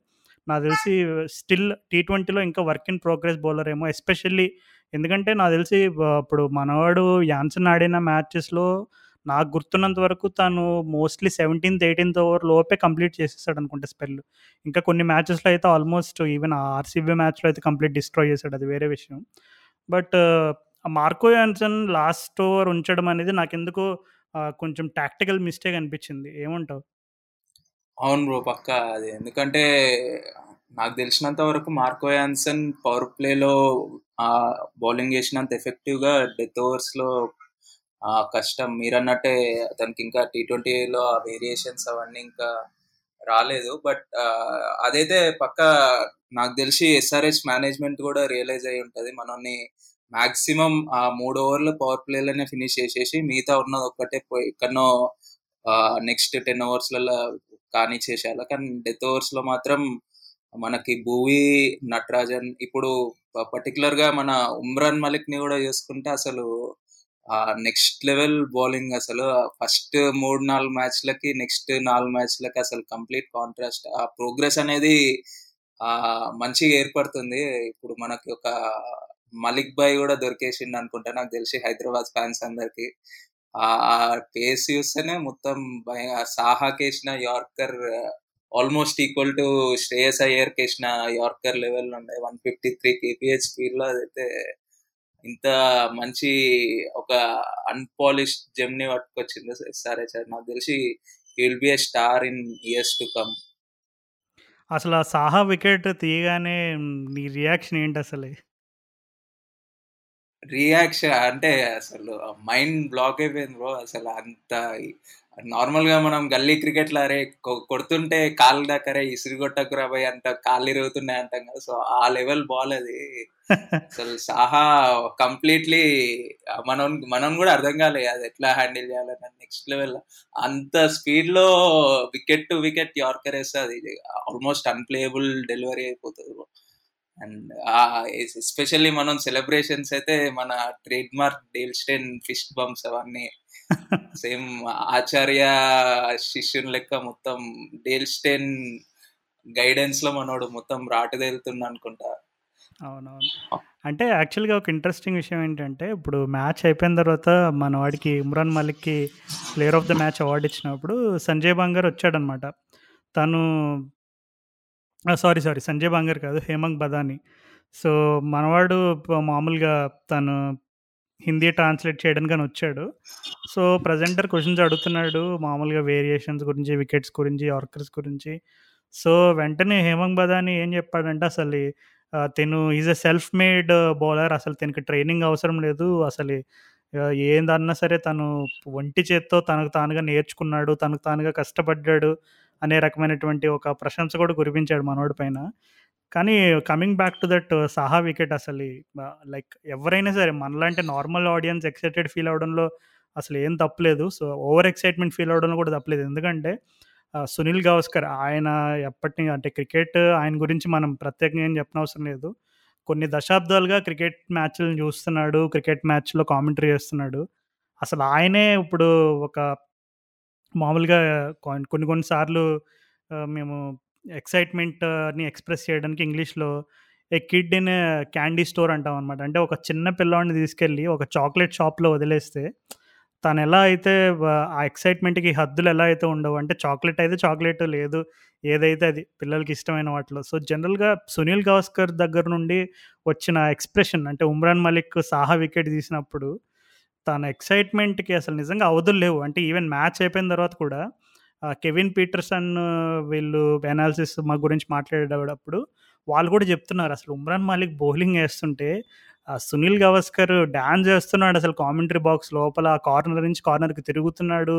నాకు తెలిసి స్టిల్ టీ ట్వంటీలో ఇంకా వర్క్ ఇన్ ప్రోగ్రెస్ బౌలర్ ఏమో ఎస్పెషల్లీ. ఎందుకంటే నాకు తెలిసి ఇప్పుడు మనవాడు యాన్సన్ ఆడిన మ్యాచెస్లో నాకు గుర్తున్నంత వరకు తను మోస్ట్లీ సెవెంటీన్త్ ఎయిటీన్త్ ఓవర్ లోపే కంప్లీట్ చేసేసాడు అనుకుంటే స్పెల్. ఇంకా కొన్ని మ్యాచెస్లో అయితే ఆల్మోస్ట్ ఈవెన్ ఆర్సీబీ మ్యాచ్లో అయితే కంప్లీట్ డిస్ట్రాయ్ చేశాడు అది వేరే విషయం. But Marco Jansen last over ఉంచడం అనేది నాకెందుకు కొంచెం టాక్టికల్ మిస్టేక్ అనిపించింది. ఏమంటావు? అవును బ్రో పక్క అది. ఎందుకంటే నాకు తెలిసినంత వరకు మార్కో యాన్సన్ పవర్ ప్లేలో బౌలింగ్ చేసినంత ఎఫెక్టివ్గా డెత్ ఓవర్స్లో కష్టం. మీరన్నట్టే అతనికి ఇంకా టీ ట్వంటీలో ఆ వేరియేషన్స్ అవన్నీ ఇంకా రాలేదు. బట్ అదైతే పక్క నాకు తెలిసి ఎస్ఆర్హెచ్ మేనేజ్మెంట్ కూడా రియలైజ్ అయి ఉంటుంది. మనల్ని మాక్సిమం ఆ మూడు ఓవర్లు పవర్ ప్లేలోనే ఫినిష్ చేసేసి మిగతా ఉన్నది ఒక్కటే పోయి నెక్స్ట్ టెన్ ఓవర్స్లలో కానీ చేసేయాలి. కానీ డెత్ ఓవర్స్లో మాత్రం మనకి భూవి నటరాజన్ ఇప్పుడు పర్టికులర్గా మన ఉమ్రాన్ మలిక్ని కూడా చూసుకుంటే అసలు నెక్స్ట్ లెవెల్ బౌలింగ్ అసలు. ఫస్ట్ మూడు నాలుగు మ్యాచ్లకి నెక్స్ట్ నాలుగు మ్యాచ్లకి అసలు కంప్లీట్ కాంట్రాస్ట్. ఆ ప్రోగ్రెస్ అనేది మంచిగా ఏర్పడుతుంది. ఇప్పుడు మనకి ఒక మలిక్ బాయ్ కూడా దొరికేసిండు అనుకుంటా. నాకు తెలిసి హైదరాబాద్ ఫ్యాన్స్ అందరికి. ఆ పేస్ చూస్తేనే మొత్తం సాహా వేసిన yorker almost equal to Shreyas Iyer వేసిన యార్కర్ లెవెల్ ఉండే వన్ ఫిఫ్టీ త్రీ కేపీహెచ్ స్పీడ్లో అదైతే ఇంత మంచి ఒక అన్పాలిష్ జెమ్ని పట్టుకొచ్చింది సరే సార్. నాకు తెలిసి will be a star in years to come. అసలు ఆ సాహా వికెట్ తీయగానే నీ రియాక్షన్ ఏంటి అసలే? రియాక్షన్ అంటే అసలు మైండ్ బ్లాక్ అయిపోయింది బ్రో. అసలు అంత నార్మల్గా మనం గల్లీ క్రికెట్లో అరే కొడుతుంటే కాళ్ళు దగ్గరే ఇసురు కొట్టకురా పోయి అంట కాళ్ళు ఇరుగుతున్నాయి అంటాం కదా. సో ఆ లెవెల్ బాల్ అది. అసలు సాహా కంప్లీట్లీ మనం మనం కూడా అర్థం కాలే అది ఎట్లా హ్యాండిల్ చేయాలని నెక్స్ట్ లెవెల్. అంత స్పీడ్లో వికెట్ టు వికెట్ యార్కర్ వేస్తే అది ఆల్మోస్ట్ అన్ప్లేయబుల్ డెలివరీ అయిపోతుంది అండ్ ఎస్పెషల్లీ మనం సెలబ్రేషన్స్ అయితే మన trademark Dale Steyn fist bumps అవన్నీ [laughs] సేమ్ ఆచార్య శిష్యుని లెక్క మొత్తం డేల్స్టైన్ గైడెన్స్లో మనోడు మొత్తం రాటుదేలుతుండ అనుకుంటా. అవునవును. అంటే యాక్చువల్గా ఒక ఇంట్రెస్టింగ్ విషయం ఏంటంటే ఇప్పుడు మ్యాచ్ అయిపోయిన తర్వాత మన వాడికి Imran మలిక్కి player of the match award ఇచ్చినప్పుడు సంజయ్ బాంగర్ వచ్చాడనమాట. తను సారీ సారీ. సంజయ్ బాంగర్ కాదు హేమంగ్ బదాని. సో మనవాడు మామూలుగా తను హిందీ ట్రాన్స్లేట్ చేయడానికి అని వచ్చాడు. సో ప్రజెంటర్ క్వశ్చన్స్ అడుగుతున్నాడు మామూలుగా వేరియేషన్స్ గురించి వికెట్స్ గురించి ఆర్కర్స్ గురించి. సో వెంటనే హేమంగ్ బదాని ఏం చెప్పాడంటే అసలు తను is a self made bowler అసలు తనకి ట్రైనింగ్ అవసరం లేదు అసలు ఏందన్నా సరే తను ఒంటి చేత్తో తనకు తానుగా నేర్చుకున్నాడు తనకు తానుగా కష్టపడ్డాడు. అనే రకమైనటువంటి ఒక ప్రశంస కూడా కురిపించాడు మనోడి పైన కానీ coming back to that Saha wicket అసలు లైక్ ఎవరైనా సరే మనలాంటి నార్మల్ ఆడియన్స్ ఎక్సైటెడ్ ఫీల్ అవడంలో అసలు ఏం తప్పలేదు సో ఓవర్ ఎక్సైట్మెంట్ ఫీల్ అవడంలో కూడా తప్పలేదు ఎందుకంటే సునీల్ గవాస్కర్ ఆయన ఎప్పటి అంటే క్రికెట్ ఆయన గురించి మనం ప్రత్యేకంగా ఏం చెప్పనవసరం లేదు కొన్ని దశాబ్దాలుగా క్రికెట్ మ్యాచ్‌లను చూస్తున్నాడు. క్రికెట్ మ్యాచ్‌లో కామెంటరీ చేస్తున్నాడు. అసలు ఆయనే ఇప్పుడు ఒక మామూలుగా కొన్ కొన్ని కొన్ని సార్లు ఆహ్, మేము ఎక్సైట్‌మెంట్‌ని ఎక్స్‌ప్రెస్ చేయడానికి ఇంగ్లీష్‌లో a kid in a candy store అంటామనమాట. అంటే ఒక చిన్న పిల్లోడిని తీసుకెళ్ళి ఒక చాక్లేట్ షాప్‌లో వదిలేస్తే తనెలా అయితే వ ఆ ఎక్సైట్‌మెంట్‌కి హద్దులు ఎలా అయితే ఉండవో అంటే చాక్లేట్ అయితే చాక్లేట్ లేదు ఏదైతే అది పిల్లలకి ఇష్టమైన వాటిలో. సో, జనరల్‌గా సునీల్ గవాస్కర్ దగ్గర నుండి వచ్చిన ఎక్స్‌ప్రెషన్ అంటే ఉమ్రాన్ మలిక్ సాహా వికెట్ తీసినప్పుడు తన ఎక్సైట్‌మెంట్‌కి అసలు నిజంగా అవధులు లేవు. అంటే ఈవెన్ మ్యాచ్ అయిపోయిన తర్వాత కూడా కెవిన్ పీటర్సన్ వీళ్ళు అనాలిసిస్ మా గురించి మాట్లాడేటప్పుడు వాళ్ళు కూడా చెప్తున్నారు. అసలు ఉమ్రాన్ మాలిక్ బౌలింగ్ వేస్తుంటే సునీల్ గవస్కర్ డాన్స్ చేస్తున్నాడు అసలు కామెంటరీ బాక్స్ లోపల ఆ కార్నర్ నుంచి కార్నర్‌కి తిరుగుతున్నాడు.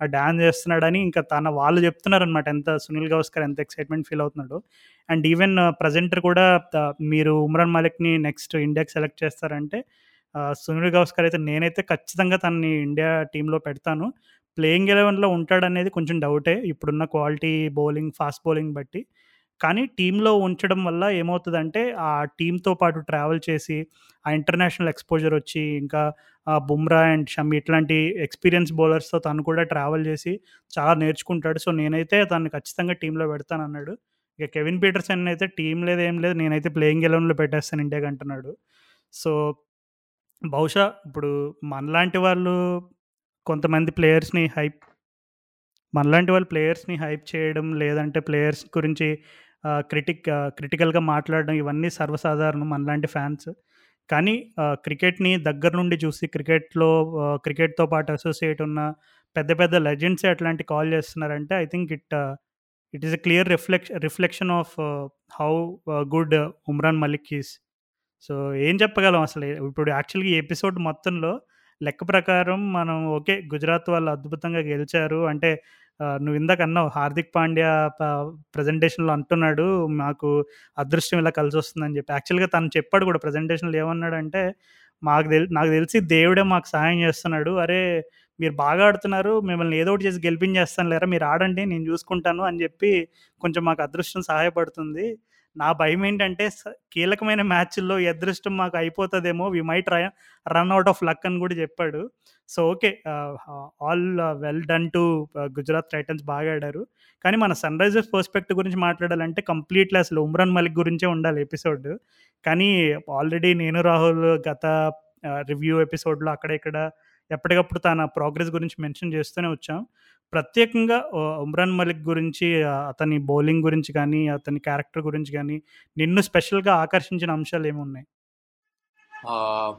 ఆ డాన్స్ చేస్తున్నాడని ఇంకా తన వాళ్ళు చెప్తున్నారనమాట. ఎంత సునీల్ గవస్కర్ ఎంత ఎక్సైట్‌మెంట్ ఫీల్ అవుతున్నాడో. అండ్ ఈవెన్ ప్రజెంటర్ కూడా మీరు ఉమ్రాన్ మాలిక్‌ని నెక్స్ట్ ఇండియాకి సెలెక్ట్ చేస్తారంటే సునీల్ గవస్కర్ అయితే నేనైతే ఖచ్చితంగా తనని ఇండియా టీంలో పెడతాను. ప్లేయింగ్ 11లో ఉంటాడనేది కొంచెం డౌటే. ఇప్పుడున్న క్వాలిటీ బౌలింగ్, ఫాస్ట్ బౌలింగ్ బట్టి. కానీ టీంలో ఉంచడం వల్ల ఏమవుతుందంటే ఆ టీంతో పాటు ట్రావెల్ చేసి ఆ ఇంటర్నేషనల్ ఎక్స్‌పోజర్ వచ్చి ఇంకా బుమ్రా అండ్ షమి ఇట్లాంటి ఎక్స్‌పీరియన్స్ బౌలర్స్‌తో తను కూడా ట్రావెల్ చేసి చాలా నేర్చుకుంటాడు. సో, నేనైతే తను ఖచ్చితంగా టీంలో పెడతాను అన్నాడు ఇక కెవిన్ పీటర్సన్ అయితే టీం లేదు ఏం లేదు నేనైతే ప్లేయింగ్ 11లో పెట్టేస్తాను ఇండియాకి అంటున్నాడు. సో, బహుశా ఇప్పుడు మనలాంటి వాళ్ళు కొంతమంది ప్లేయర్స్‌ని హైప్ మనలాంటి వాళ్ళు ప్లేయర్స్‌ని హైప్ చేయడం లేదంటే ప్లేయర్స్ గురించి క్రిటిక్ క్రిటికల్‌గా మాట్లాడడం ఇవన్నీ సర్వసాధారణం మనలాంటి ఫ్యాన్స్. కానీ క్రికెట్‌ని దగ్గర నుండి చూసి క్రికెట్‌లో క్రికెట్‌తో పాటు అసోసియేట్ ఉన్న పెద్ద పెద్ద లెజెండ్సే అట్లాంటి కాల్ చేస్తున్నారంటే I think it it is a clear రిఫ్లెక్ష reflection of how good Umran Malik is. So, ఏం చెప్పగలం అసలు ఇప్పుడు యాక్చువల్‌గా ఎపిసోడ్ మొత్తంలో లెక్క ప్రకారం మనం ఓకే. గుజరాత్ వాళ్ళు అద్భుతంగా గెలిచారు. అంటే నువ్వు ఇందాక అన్నావు హార్దిక్ పాండ్యా ప్రజెంటేషన్లో ప్రెజెంటేషన్‌లో అంటున్నాడు. మాకు అదృష్టం ఇలా కలిసి వస్తుందని చెప్పి. యాక్చువల్‌గా తను చెప్పాడు కూడా ప్రెజెంటేషన్‌లో ఏమన్నాడంటే మాకు తెల్ నాకు తెలిసి దేవుడే మాకు సహాయం చేస్తున్నాడు. అరే! మీరు బాగా ఆడుతున్నారు. మిమ్మల్ని ఏదో ఒకటి చేసి గెలిపించేస్తాను లేరా మీరు ఆడండి నేను చూసుకుంటాను అని చెప్పి కొంచెం మాకు అదృష్టం సహాయపడుతుంది. నా భయం ఏంటంటే స కీలకమైన మ్యాచ్‌ల్లో అదృష్టం మాకు అయిపోతుందేమో we might a run out of luck అని కూడా చెప్పాడు. So, okay. All well done to Gujarat Titans బాగా ఆడారు. కానీ మన సన్‌రైజర్స్ పర్స్పెక్ట్ గురించి మాట్లాడాలంటే కంప్లీట్‌లీ అసలు ఉమ్రాన్ మలిక్ గురించే ఉండాలి ఎపిసోడ్. కానీ ఆల్రెడీ నేను రాహుల్ గత రివ్యూ ఎపిసోడ్‌లో అక్కడ ఇక్కడ ఎప్పటికప్పుడు తన ప్రోగ్రెస్ గురించి మెన్షన్ చేస్తూనే వచ్చాం. ప్రత్యేకంగా ఉమ్రాన్ మలిక్ గురించి అతని బౌలింగ్ గురించి కానీ అతని క్యారెక్టర్ గురించి కానీ నిన్ను స్పెషల్‌గా ఆకర్షించిన అంశాలు ఏమి ఉన్నాయి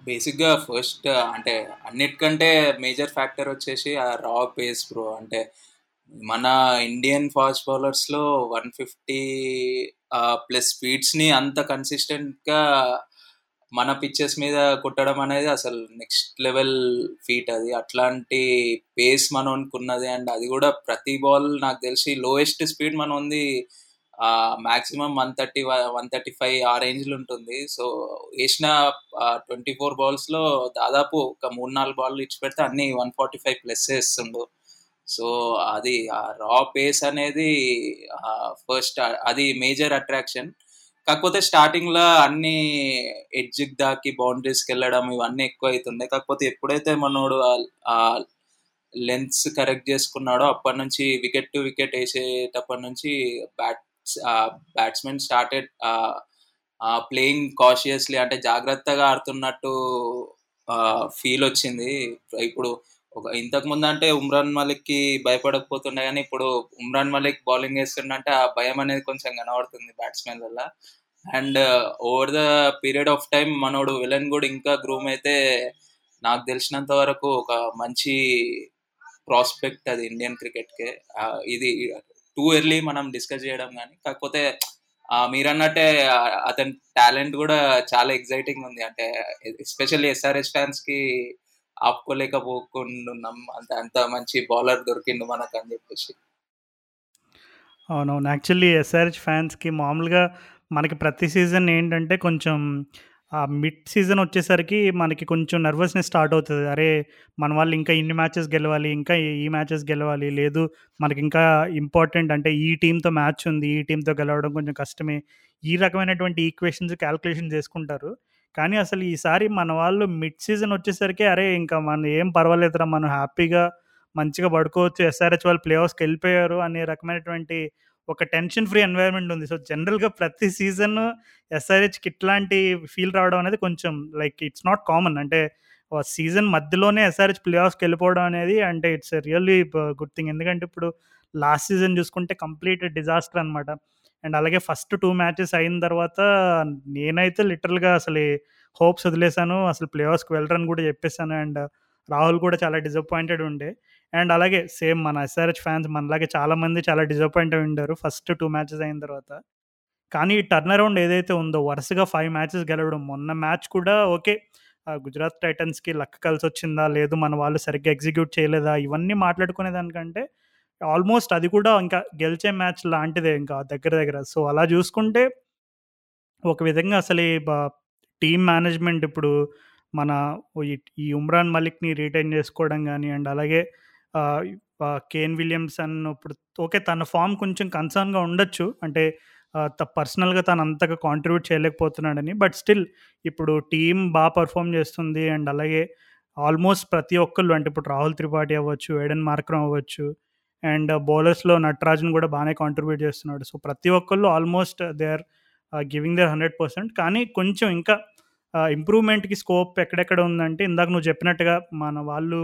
బేసిక్‌గా ఫస్ట్ అంటే అన్నిటికంటే మేజర్ ఫ్యాక్టర్ వచ్చేసి ఆ రా పేస్ బ్రో. అంటే మన ఇండియన్ ఫాస్ట్ బౌలర్స్‌లో వన్ ఫిఫ్టీ ప్లస్ స్పీడ్స్‌ని అంత కన్సిస్టెంట్‌గా మన పిచ్చెస్ మీద కొట్టడం అనేది అసలు నెక్స్ట్ లెవెల్ ఫీట్ అది. అట్లాంటి పేస్ మనోనికి అండ్ అది కూడా ప్రతి బాల్ నాకు తెలిసి లోయెస్ట్ స్పీడ్ మన ఉంది మాక్సిమం 130 వ 135 ఆ రేంజ్‌లో ఉంటుంది. సో, వేసిన ట్వంటీ ఫోర్ బాల్స్‌లో దాదాపు ఒక మూడు నాలుగు బౌల్ ఇచ్చి పెడితే అన్ని వన్ ఫార్టీ ఫైవ్ ప్లస్ వేస్తుండు సో, అది ఆ రా పేస్ అనేది ఫస్ట్ అది మేజర్ అట్రాక్షన్. కాకపోతే స్టార్టింగ్లో అన్ని ఎడ్జిక్ దాకి బౌండరీస్‌కెళ్ళడం ఇవన్నీ ఎక్కువైతున్నాయి. కాకపోతే ఎప్పుడైతే మనోడు ఆ లెన్స్ కరెక్ట్ చేసుకున్నాడో అప్పటినుంచి వికెట్ టు వికెట్ వేసేటప్పటి నుంచి bats batsmen started playing cautiously అంటే జాగ్రత్తగా ఆడుతున్నట్టు ఫీల్ వచ్చింది ఇప్పుడు ఒక అంటే ఉమ్రాన్ మలిక్కి భయపడకపోతుండే కానీ ఇప్పుడు ఉమ్రాన్ మలిక్ బౌలింగ్ వేస్తుండంటే ఆ భయం అనేది కొంచెం కనబడుతుంది బ్యాట్స్మెన్ వల్ల and over the period of time మనోడు విలన్ కూడా ఇంకా గ్రూమ్ అయితే నాకు తెలిసినంత వరకు ఒక మంచి ప్రాస్పెక్ట్ అది ఇండియన్ క్రికెట్‌కే. కి ఇది టూ ఎర్లీ మనం డిస్కస్ చేయడం కానీ కాకపోతే మీరన్నట్టే అతని టాలెంట్ కూడా చాలా ఎక్సైటింగ్ ఉంది. అంటే ఎస్పెషల్లీ ఎస్ఆర్ఎస్ ఫ్యాన్స్కి ఆపుకోలేకపోకుండున్నాం. అంత అంత మంచి బౌలర్ దొరికిండు మనకని చెప్పేసి. అవునవును. యాక్చువల్లీ ఎస్ఆర్‌హెచ్ ఫ్యాన్స్‌కి మామూలుగా మనకి ప్రతి సీజన్ ఏంటంటే కొంచెం ఆ మిడ్ సీజన్ వచ్చేసరికి మనకి కొంచెం నర్వస్‌నెస్ స్టార్ట్ అవుతుంది అరే! మన వాళ్ళు ఇంకా ఇన్ని మ్యాచెస్ గెలవాలి. ఇంకా ఈ మ్యాచెస్ గెలవాలి. లేదు మనకి ఇంకా ఇంపార్టెంట్ అంటే ఈ టీమ్‌తో మ్యాచ్ ఉంది. ఈ టీంతో గెలవడం కొంచెం కష్టమే. ఈ రకమైనటువంటి ఈక్వేషన్స్, క్యాల్కులేషన్ చేసుకుంటారు. కానీ అసలు ఈసారి మన వాళ్ళు మిడ్ సీజన్ వచ్చేసరికి అరే! ఇంకా మనం ఏం పర్వాలేదురా మనం హ్యాపీగా మంచిగా పడుకోవచ్చు. ఎస్ఆర్‌హెచ్ వాళ్ళు ప్లే ఆఫ్స్‌కెళ్ళిపోయారు అనే రకమైనటువంటి ఒక టెన్షన్ ఫ్రీ ఎన్వైర్న్‌మెంట్ ఉంది. సో, జనరల్‌గా ప్రతి సీజన్ ఎస్ఆర్‌హెచ్‌కి ఇట్లాంటి ఫీల్ రావడం అనేది కొంచెం లైక్ ఇట్స్ నాట్ కామన్. అంటే సీజన్ మధ్యలోనే ఎస్ఆర్‌హెచ్ ప్లే ఆఫ్స్‌కెళ్ళిపోవడం అనేది అంటే ఇట్స్ రియల్లీ గుడ్ థింగ్. ఎందుకంటే ఇప్పుడు లాస్ట్ సీజన్ చూసుకుంటే కంప్లీట్ డిజాస్టర్ అనమాట. అండ్ అలాగే ఫస్ట్ టూ మ్యాచెస్ అయిన తర్వాత నేనైతే లిటరల్‌గా అసలు హోప్స్ వదిలేసాను. అసలు ప్లే ఆఫ్స్‌కి వెళ్ళరని కూడా చెప్పేసాను. అండ్ రాహుల్ కూడా చాలా డిసప్పాయింటెడ్ ఉండే. అండ్ అలాగే సేమ్ మన ఎస్ఆర్‌హెచ్ ఫ్యాన్స్ మనలాగే చాలామంది చాలా డిసప్పాయింట్ అయి ఉండారు ఫస్ట్ టూ మ్యాచెస్ అయిన తర్వాత. కానీ ఈ టర్న్ అరౌండ్ ఏదైతే ఉందో వరుసగా ఫైవ్ మ్యాచెస్ గెలవడం. మొన్న మ్యాచ్ కూడా ఓకే. గుజరాత్ టైటన్స్‌కి లక్ కలిసొచ్చిందా? లేదు మన వాళ్ళు సరిగ్గా ఎగ్జిక్యూట్ చేయలేదా? ఇవన్నీ మాట్లాడుకునే దానికంటే ఆల్మోస్ట్ అది కూడా ఇంకా గెలిచే మ్యాచ్ లాంటిదే ఇంకా దగ్గర దగ్గర. సో, అలా చూసుకుంటే ఒక విధంగా అసలు ఈ బ టీమ్ మేనేజ్‌మెంట్ ఇప్పుడు మన ఈ ఈ ఉమ్రాన్ మలిక్‌ని రిటైన్ చేసుకోవడం కానీ అండ్ అలాగే కేన్ విలియమ్సన్ ఇప్పుడు ఓకే. తన ఫామ్ కొంచెం కన్సర్న్‌గా ఉండొచ్చు. అంటే త పర్సనల్‌గా తను అంతగా కాంట్రిబ్యూట్ చేయలేకపోతున్నాడని. బట్ స్టిల్ ఇప్పుడు టీం బాగా పర్ఫామ్ చేస్తుంది. అండ్ అలాగే ఆల్మోస్ట్ ప్రతి ఒక్కళ్ళు అంటే ఇప్పుడు రాహుల్ త్రిపాఠి అవ్వచ్చు, ఏడెన్ మార్క్రమ్ అవ్వచ్చు అండ్ బౌలర్స్‌లో నటరాజన్ కూడా బాగానే కాంట్రిబ్యూట్ చేస్తున్నాడు. సో, ప్రతి ఒక్కళ్ళు almost they are giving their 100% కానీ కొంచెం ఇంకా uh, ఇంప్రూవ్‌మెంట్‌కి స్కోప్ ఎక్కడెక్కడ ఉందంటే ఇందాక నువ్వు చెప్పినట్టుగా మన వాళ్ళు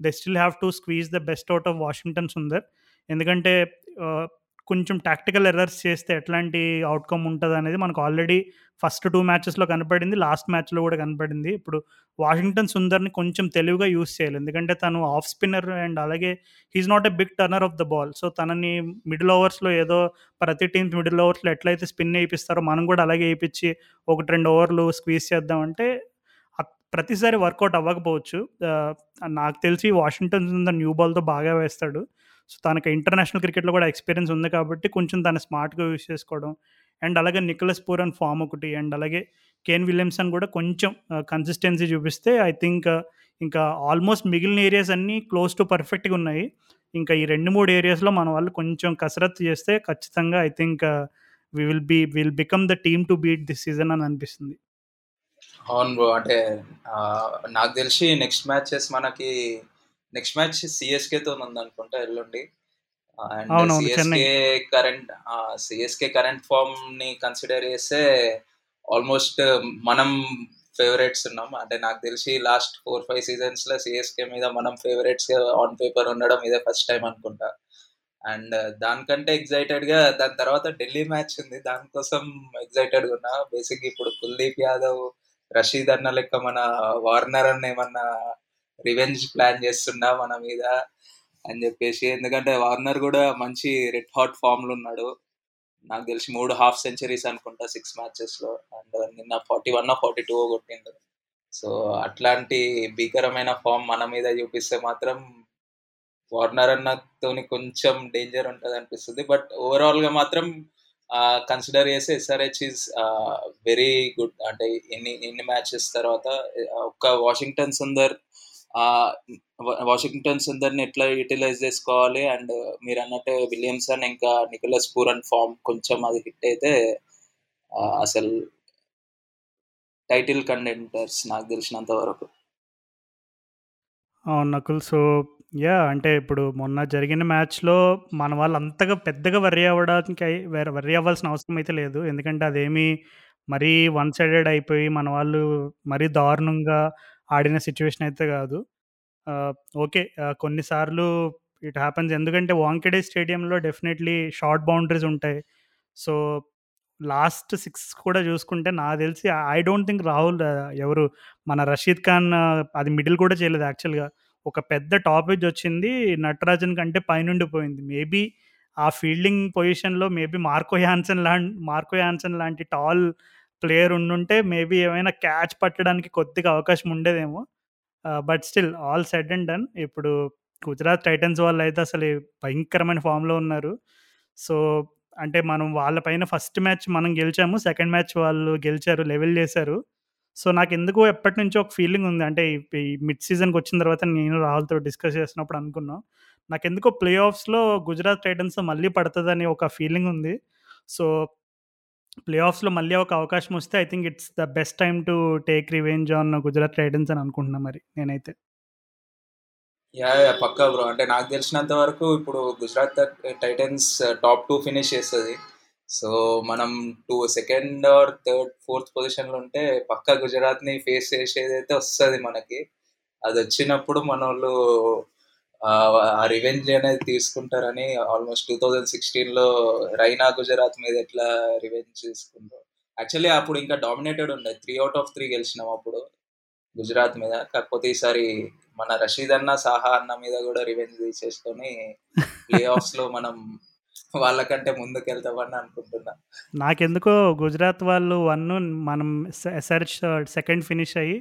they still have to squeeze the best out of Washington Sundar. ఎందుకంటే uh, కొంచెం టాక్టికల్ ఎర్రర్స్ చేస్తే ఎట్లాంటి ఔట్‌కమ్ అనేది మనకు ఆల్రెడీ ఫస్ట్ టూ మ్యాచెస్‌లో కనపడింది. లాస్ట్ మ్యాచ్‌లో కూడా కనపడింది. ఇప్పుడు వాషింగ్టన్ సుందర్‌ని కొంచెం తెలివిగా యూజ్ చేయాలి. ఎందుకంటే తను ఆఫ్ స్పిన్నర్ అండ్ అలాగే he not a big turner of the ball. So, తనని మిడిల్ ఓవర్స్‌లో ఏదో ప్రతి టీమ్స్ మిడిల్ ఓవర్స్‌లో ఎట్లయితే స్పిన్ ఏపిస్తారో మనం కూడా అలాగే వేయించి ఒకటి రెండు ఓవర్లు స్క్వీజ్ చేద్దామంటే ప్రతిసారి వర్కౌట్ అవ్వకపోవచ్చు. నాకు తెలిసి వాషింగ్టన్ సుందర్ న్యూ బాల్‌తో బాగా వేస్తాడు. సో, తనకి ఇంటర్నేషనల్ క్రికెట్‌లో కూడా ఎక్స్‌పీరియన్స్ ఉంది కాబట్టి కొంచెం తను స్మార్ట్‌గా యూజ్ చేసుకోవడం. అండ్ అలాగే నికోలస్ పూరన్ ఫార్మ్ ఒకటి అండ్ అలాగే కేన్ విలియమ్సన్ కూడా కొంచెం కన్సిస్టెన్సీ చూపిస్తే ఐ థింక్ ఇంకా ఆల్మోస్ట్ మిగిలిన ఏరియాస్ అన్నీ క్లోజ్ టు పర్ఫెక్ట్‌గా ఉన్నాయి. ఇంకా ఈ 2, 3 ఏరియాస్‌లో మన వాళ్ళు కొంచెం కసరత్తు చేస్తే ఖచ్చితంగా I think we will be will become the team to beat this season అని అనిపిస్తుంది. అవును బ్రో. అంటే నాకు తెలిసి నెక్స్ట్ మ్యాచెస్ మనకి నెక్స్ట్ మ్యాచ్ సీఎస్‌కేతోని ఉందనుకుంటా ఎల్లుండి. అండ్ అవునవును. Chennai. CSK current CSK current ఫార్మ్‌ని consider చేస్తే ఆల్మోస్ట్ మనం ఫేవరెట్స్ ఉన్నాం. అంటే నాకు తెలిసి లాస్ట్ 4, 5 సీజన్స్‌లో సీఎస్‌కే మీద మనం ఫేవరెట్స్ ఆన్ పేపర్ ఉండడం ఇదే ఫస్ట్ టైమ్ అనుకుంటా. అండ్ దానికంటే ఎక్సైటెడ్‌గా దాని తర్వాత ఢిల్లీ మ్యాచ్ ఉంది. దానికోసం ఎక్సైటెడ్‌గా ఉన్నా. బేసిక్‌గా ఇప్పుడు కుల్దీప్ యాదవ్, రషీద్ అన్న లెక్క మన వార్నర్ అన్న ఏమన్నా రివెంజ్ ప్లాన్ చేస్తున్నా మన మీద అని చెప్పేసి. ఎందుకంటే వార్నర్ కూడా మంచి రెడ్ హాట్ ఫామ్‌లో ఉన్నాడు. నాకు తెలిసి మూడు హాఫ్ సెంచరీస్ అనుకుంటా 6 మ్యాచెస్‌లో. అండ్ నిన్న 41 42 కొట్టిండు. సో, అట్లాంటి భీకరమైన ఫామ్ మన మీద చూపిస్తే మాత్రం వార్నర్ అన్నతోని కొంచెం డేంజర్ ఉంటదనిపిస్తుంది. బట్ ఓవరాల్‌గా మాత్రం కన్సిడర్ చేస్తే ఎస్ఆర్‌హెచ్ ఈస్ వెరీ గుడ్. అంటే ఎన్ని ఎన్ని మ్యాచెస్ తర్వాత ఒక్క వాషింగ్టన్ సుందర్ ఆహ్, వ వాషింగ్టన్ ఎట్లా యుటిలైజ్ చేసుకోవాలి అండ్ మీరు అన్నట్టు విలియమ్సన్ ఇంకా నికోలస్ పూరన్ ఫార్మ్ కొంచెం అది హిట్ అయితే అసలు టైటిల్ కంటెంటర్స్ నాకు తెలిసినంత వరకు. అవును నకుల్. సో, యా అంటే ఇప్పుడు మొన్న జరిగిన మ్యాచ్‌లో మన వాళ్ళు అంతగా పెద్దగా వర్రీ అవ్వడానికి వర్రీ అవ్వాల్సిన అవసరం అయితే లేదు. ఎందుకంటే అదేమీ మరీ వన్ సైడెడ్ అయిపోయి మన వాళ్ళు మరీ దారుణంగా ఆడిన సిచ్యువేషన్ అయితే కాదు. ఓకే. కొన్నిసార్లు ఇట్ హ్యాపెన్స్. ఎందుకంటే వాంకెడే స్టేడియంలో డెఫినెట్‌లీ షార్ట్ బౌండరీస్ ఉంటాయి. సో, లాస్ట్ సిక్స్ కూడా చూసుకుంటే నాకు తెలిసి ఐ డోంట్ థింక్ రాహుల్ ఎవరు మన రషీద్ ఖాన్ అది మిడిల్ కూడా చేయలేదు యాక్చువల్‌గా. ఒక పెద్ద టాపేజ్ వచ్చింది. నటరాజన్ కంటే పైనుండి పోయింది. మేబీ ఆ ఫీల్డింగ్ పొజిషన్‌లో మేబీ మార్కో యాన్సన్ లాంటి మార్కో యాన్సన్ లాంటి టాల్ ప్లేయర్ ఉండుంటే మేబీ ఏమైనా క్యాచ్ పట్టడానికి కొద్దిగా అవకాశం ఉండేదేమో. But still all said and done. ఇప్పుడు గుజరాత్ టైటన్స్ వాళ్ళు అయితే అసలు భయంకరమైన ఫామ్‌లో ఉన్నారు. సో, అంటే మనం వాళ్ళ పైన ఫస్ట్ మ్యాచ్ మనం గెలిచాము. సెకండ్ మ్యాచ్ వాళ్ళు గెలిచారు. లెవెల్ చేశారు. సో నాకు ఎందుకు ఎప్పటినుంచో ఒక ఫీలింగ్ ఉంది. అంటే ఈ మిడ్ సీజన్‌కి వచ్చిన తర్వాత నేను రాహుల్‌తో డిస్కస్ చేసినప్పుడు అనుకున్నాం. నాకెందుకో ప్లే ఆఫ్స్‌లో గుజరాత్ టైటన్స్ మళ్ళీ పడుతుందని ఒక ఫీలింగ్ ఉంది. సో ప్లే ఆఫ్స్‌లో మళ్ళీ ఒక అవకాశం వస్తే I think it's the best time to take revenge on Gujarat Titans అని అనుకుంటున్నా మరి నేనైతే. Yeah yeah! పక్కా బ్రో. అంటే నాకు తెలిసినంత వరకు ఇప్పుడు Gujarat Titans top two finish చేస్తుంది సో మనం two second or third, fourth పొజిషన్‌లో ఉంటే పక్కా గుజరాత్‌ని ఫేస్ చేసేదైతే వస్తుంది మనకి. అది వచ్చినప్పుడు మనోళ్ళు వాళ్ళు ఆ రివెంజ్ అనేది తీసుకుంటారని ఆల్మోస్ట్ 2016లో రైనా గుజరాత్ మీద ఎట్లా రివెంజ్ తీసుకుందో. యాక్చువల్లీ అప్పుడు ఇంకా డామినేటెడ్ ఉండే. త్రీ అవుట్ ఆఫ్ త్రీ గెలిచినాం అప్పుడు గుజరాత్ మీద. కాకపోతే ఈసారి మన రషీద్ అన్న, సాహా అన్న మీద కూడా రివెంజ్ తీసేసుకొని ప్లే ఆఫ్స్‌లో మనం వాళ్ళకంటే ముందుకెళ్తామని అనుకుంటున్నా. నాకెందుకో గుజరాత్ వాళ్ళు వన్ మనం సెర్చ్ సెకండ్ ఫినిష్ అయ్యి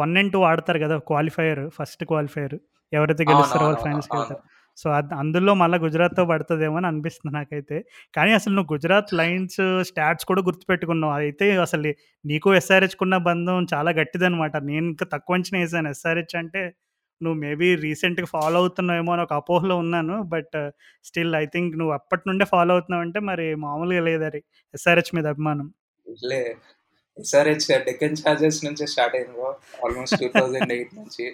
వన్ అండ్ టూ ఆడతారు కదా! క్వాలిఫైయర్ ఫస్ట్ క్వాలిఫైయర్ ఎవరైతే గెలుస్తారో వాళ్ళు. ఫైనల్స్‌కెళ్తారు. అవును. సో, అద్ అందులో మళ్ళా గుజరాత్‌తో పడతదేమో అని అనిపిస్తుంది నాకైతే. కానీ అసలు నువ్వు గుజరాత్ లయన్స్ స్టాట్స్ కూడా గుర్తుపెట్టుకున్నావు. అయితే అసలు నీకు ఎస్ఆర్‌హెచ్‌కున్న బంధం చాలా గట్టిదనమాట. నేను ఇంకా తక్కువ అంచనా ఏసాను. ఎస్ఆర్‌హెచ్ అంటే నువ్వు మేబీ రీసెంట్‌గా ఫాలో అవుతున్నావేమో అని ఒక అపోహలో ఉన్నాను. బట్ స్టిల్ ఐ థింక్ నువ్వు అప్పటి నుండే ఫాలో అవుతున్నావంటే మరి మామూలుగా లేదది ఎస్ఆర్‌హెచ్ మీద అభిమానం. లే ఎస్ఆర్‌హెచ్ డెక్కన్ చార్జర్స్ నుంచే స్టార్ట్ అయింది. ఆల్మోస్ట్ 2008 [laughs] నుంచి.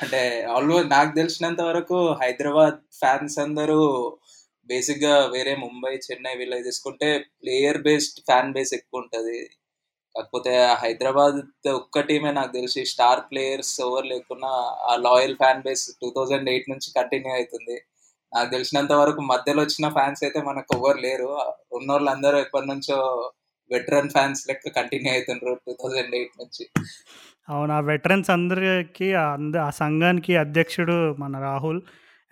అంటే ఆల్మోస్ట్ నాకు తెలిసినంత వరకు హైదరాబాద్ ఫ్యాన్స్ అందరూ బేసిక్‌గా వేరే ముంబై, చెన్నై వీళ్ళవి తీసుకుంటే ప్లేయర్ బేస్డ్ ఫ్యాన్ బేస్ ఎక్కువుంటది. కాకపోతే హైదరాబాద్ ఒక్క టీమే నాకు తెలిసి స్టార్ ప్లేయర్స్ ఎవరు లేకున్నా ఆ లాయల్ ఫ్యాన్ బేస్ 2008 నుంచి కంటిన్యూ అయితుంది. నాకు తెలిసినంత వరకు మధ్యలో వచ్చిన ఫ్యాన్స్ అయితే మనకు ఎవ్వరు లేరు. ఉన్నోళ్ళందరూ ఎప్పటినుంచో వెటరన్ ఫ్యాన్స్ లెక్క కంటిన్యూ అయితుండ్రు 2008 నుంచి. అవును. ఆ వెటరన్స్ అందరికి అంద ఆ సంఘానికి అధ్యక్షుడు మన రాహుల్.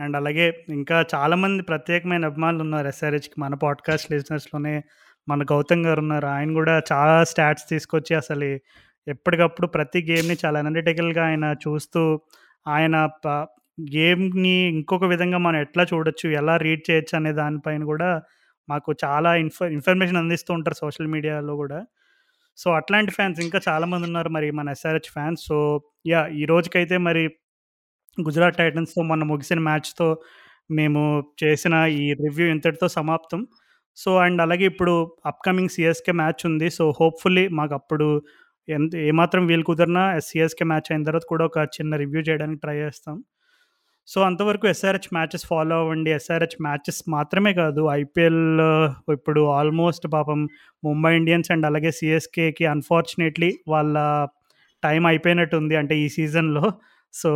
అండ్ అలాగే ఇంకా చాలామంది ప్రత్యేకమైన అభిమానులు ఉన్నారు ఎస్ఆర్‌హెచ్‌కి. మన పాడ్‌కాస్ట్ లిజనర్స్‌లోనే మన గౌతమ్ గారు ఉన్నారు ఆయన కూడా చాలా స్టాట్స్ తీసుకొచ్చి అసలు ఎప్పటికప్పుడు ప్రతి గేమ్‌ని చాలా అనలిటికల్‌గా ఆయన చూస్తూ ఆయన ప గేమ్‌ని ఇంకొక విధంగా మనం ఎట్లా చూడొచ్చు, ఎలా రీడ్ చేయొచ్చు అనే దానిపైన కూడా మాకు చాలా ఇన్ఫ ఇన్ఫర్మేషన్ అందిస్తూ ఉంటారు సోషల్ మీడియాలో కూడా. సో, అట్లాంటి ఫ్యాన్స్ ఇంకా చాలామంది ఉన్నారు మరి మన ఎస్ఆర్‌హెచ్ ఫ్యాన్స్. సో, యా ఈ రోజుకైతే మరి గుజరాత్ టైటన్స్‌తో మొన్న ముగిసిన మ్యాచ్‌తో మేము చేసిన ఈ రివ్యూ ఇంతటితో సమాప్తం. సో, అండ్ అలాగే ఇప్పుడు అప్‌కమింగ్ సిఎస్కే మ్యాచ్ ఉంది. సో, హోప్‌ఫుల్లీ మాకు అప్పుడు ఎంత ఏమాత్రం వీలు కుదిరినా సిఎస్కే మ్యాచ్ అయిన తర్వాత కూడా ఒక చిన్న రివ్యూ చేయడానికి ట్రై చేస్తాం. సో, అంతవరకు ఎస్ఆర్‌హెచ్ మ్యాచెస్ ఫాలో అవ్వండి. ఎస్ఆర్‌హెచ్ మ్యాచెస్ మాత్రమే కాదు ఐపీఎల్ ఇప్పుడు ఆల్మోస్ట్ పాపం ముంబై ఇండియన్స్ అండ్ అలాగే సీఎస్‌కేకి అన్‌ఫార్చునేట్‌లీ వాళ్ళ టైం అయిపోయినట్టుంది. అంటే ఈ సీజన్‌లో. సో,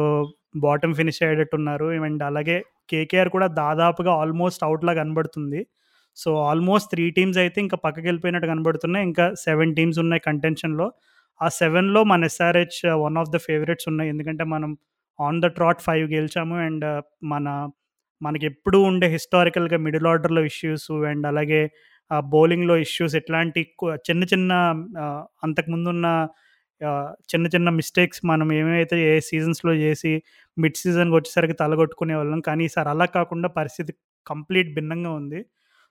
బాటమ్ ఫినిష్ అయ్యేటట్టున్నారు. అండ్ అలాగే కేకేఆర్ కూడా దాదాపుగా ఆల్మోస్ట్ అవుట్‌లా కనబడుతుంది. సో, ఆల్మోస్ట్ త్రీ టీమ్స్ అయితే ఇంకా పక్కకి వెళ్ళిపోయినట్టు కనబడుతున్నాయి. ఇంకా సెవెన్ టీమ్స్ ఉన్నాయి కంటెన్షన్‌లో. ఆ సెవెన్లో మన SRH one of the favourites ఉన్నాయి. ఎందుకంటే మనం ఆన్ ద ట్రాట్ ఫైవ్ గెలిచాము. అండ్ uh, మన మనకెప్పుడూ ఉండే హిస్టారికల్‌గా మిడిల్ ఆర్డర్‌లో ఇష్యూస్ అండ్ అలాగే బౌలింగ్‌లో ఇష్యూస్ ఇట్లాంటి చిన్న చిన్న అంతకుముందున్న చిన్న చిన్న మిస్టేక్స్ మనం ఏమైతే ఏ సీజన్స్‌లో చేసి మిడ్ సీజన్‌కి వచ్చేసరికి తలగొట్టుకునే వాళ్ళం కానీ ఈసారి అలా కాకుండా పరిస్థితి కంప్లీట్ భిన్నంగా ఉంది.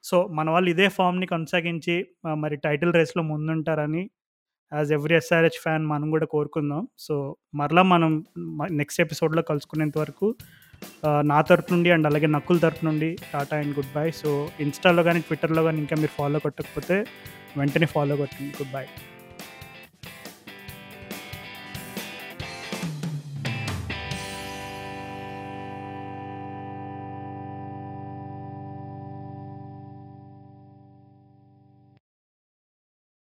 సో, మన వాళ్ళు ఇదే ఫామ్ని కొనసాగించి మరి టైటిల్ రేస్‌లో ముందుంటారని యాస్ ఎవ్రీ ఎస్ఆర్‌హెచ్ ఫ్యాన్ మనం కూడా కోరుకుందాం. సో, మరలా మనం నెక్స్ట్ ఎపిసోడ్‌లో కలుసుకునేంత వరకు నా తరపు నుండి అండ్ అలాగే నక్కుల తరపు నుండి tata and good bye. So, ఇన్‌స్టాలో కానీ ట్విట్టర్‌లో కానీ ఇంకా మీరు ఫాలో కొట్టకపోతే వెంటనే ఫాలో కొట్టండి. Good bye.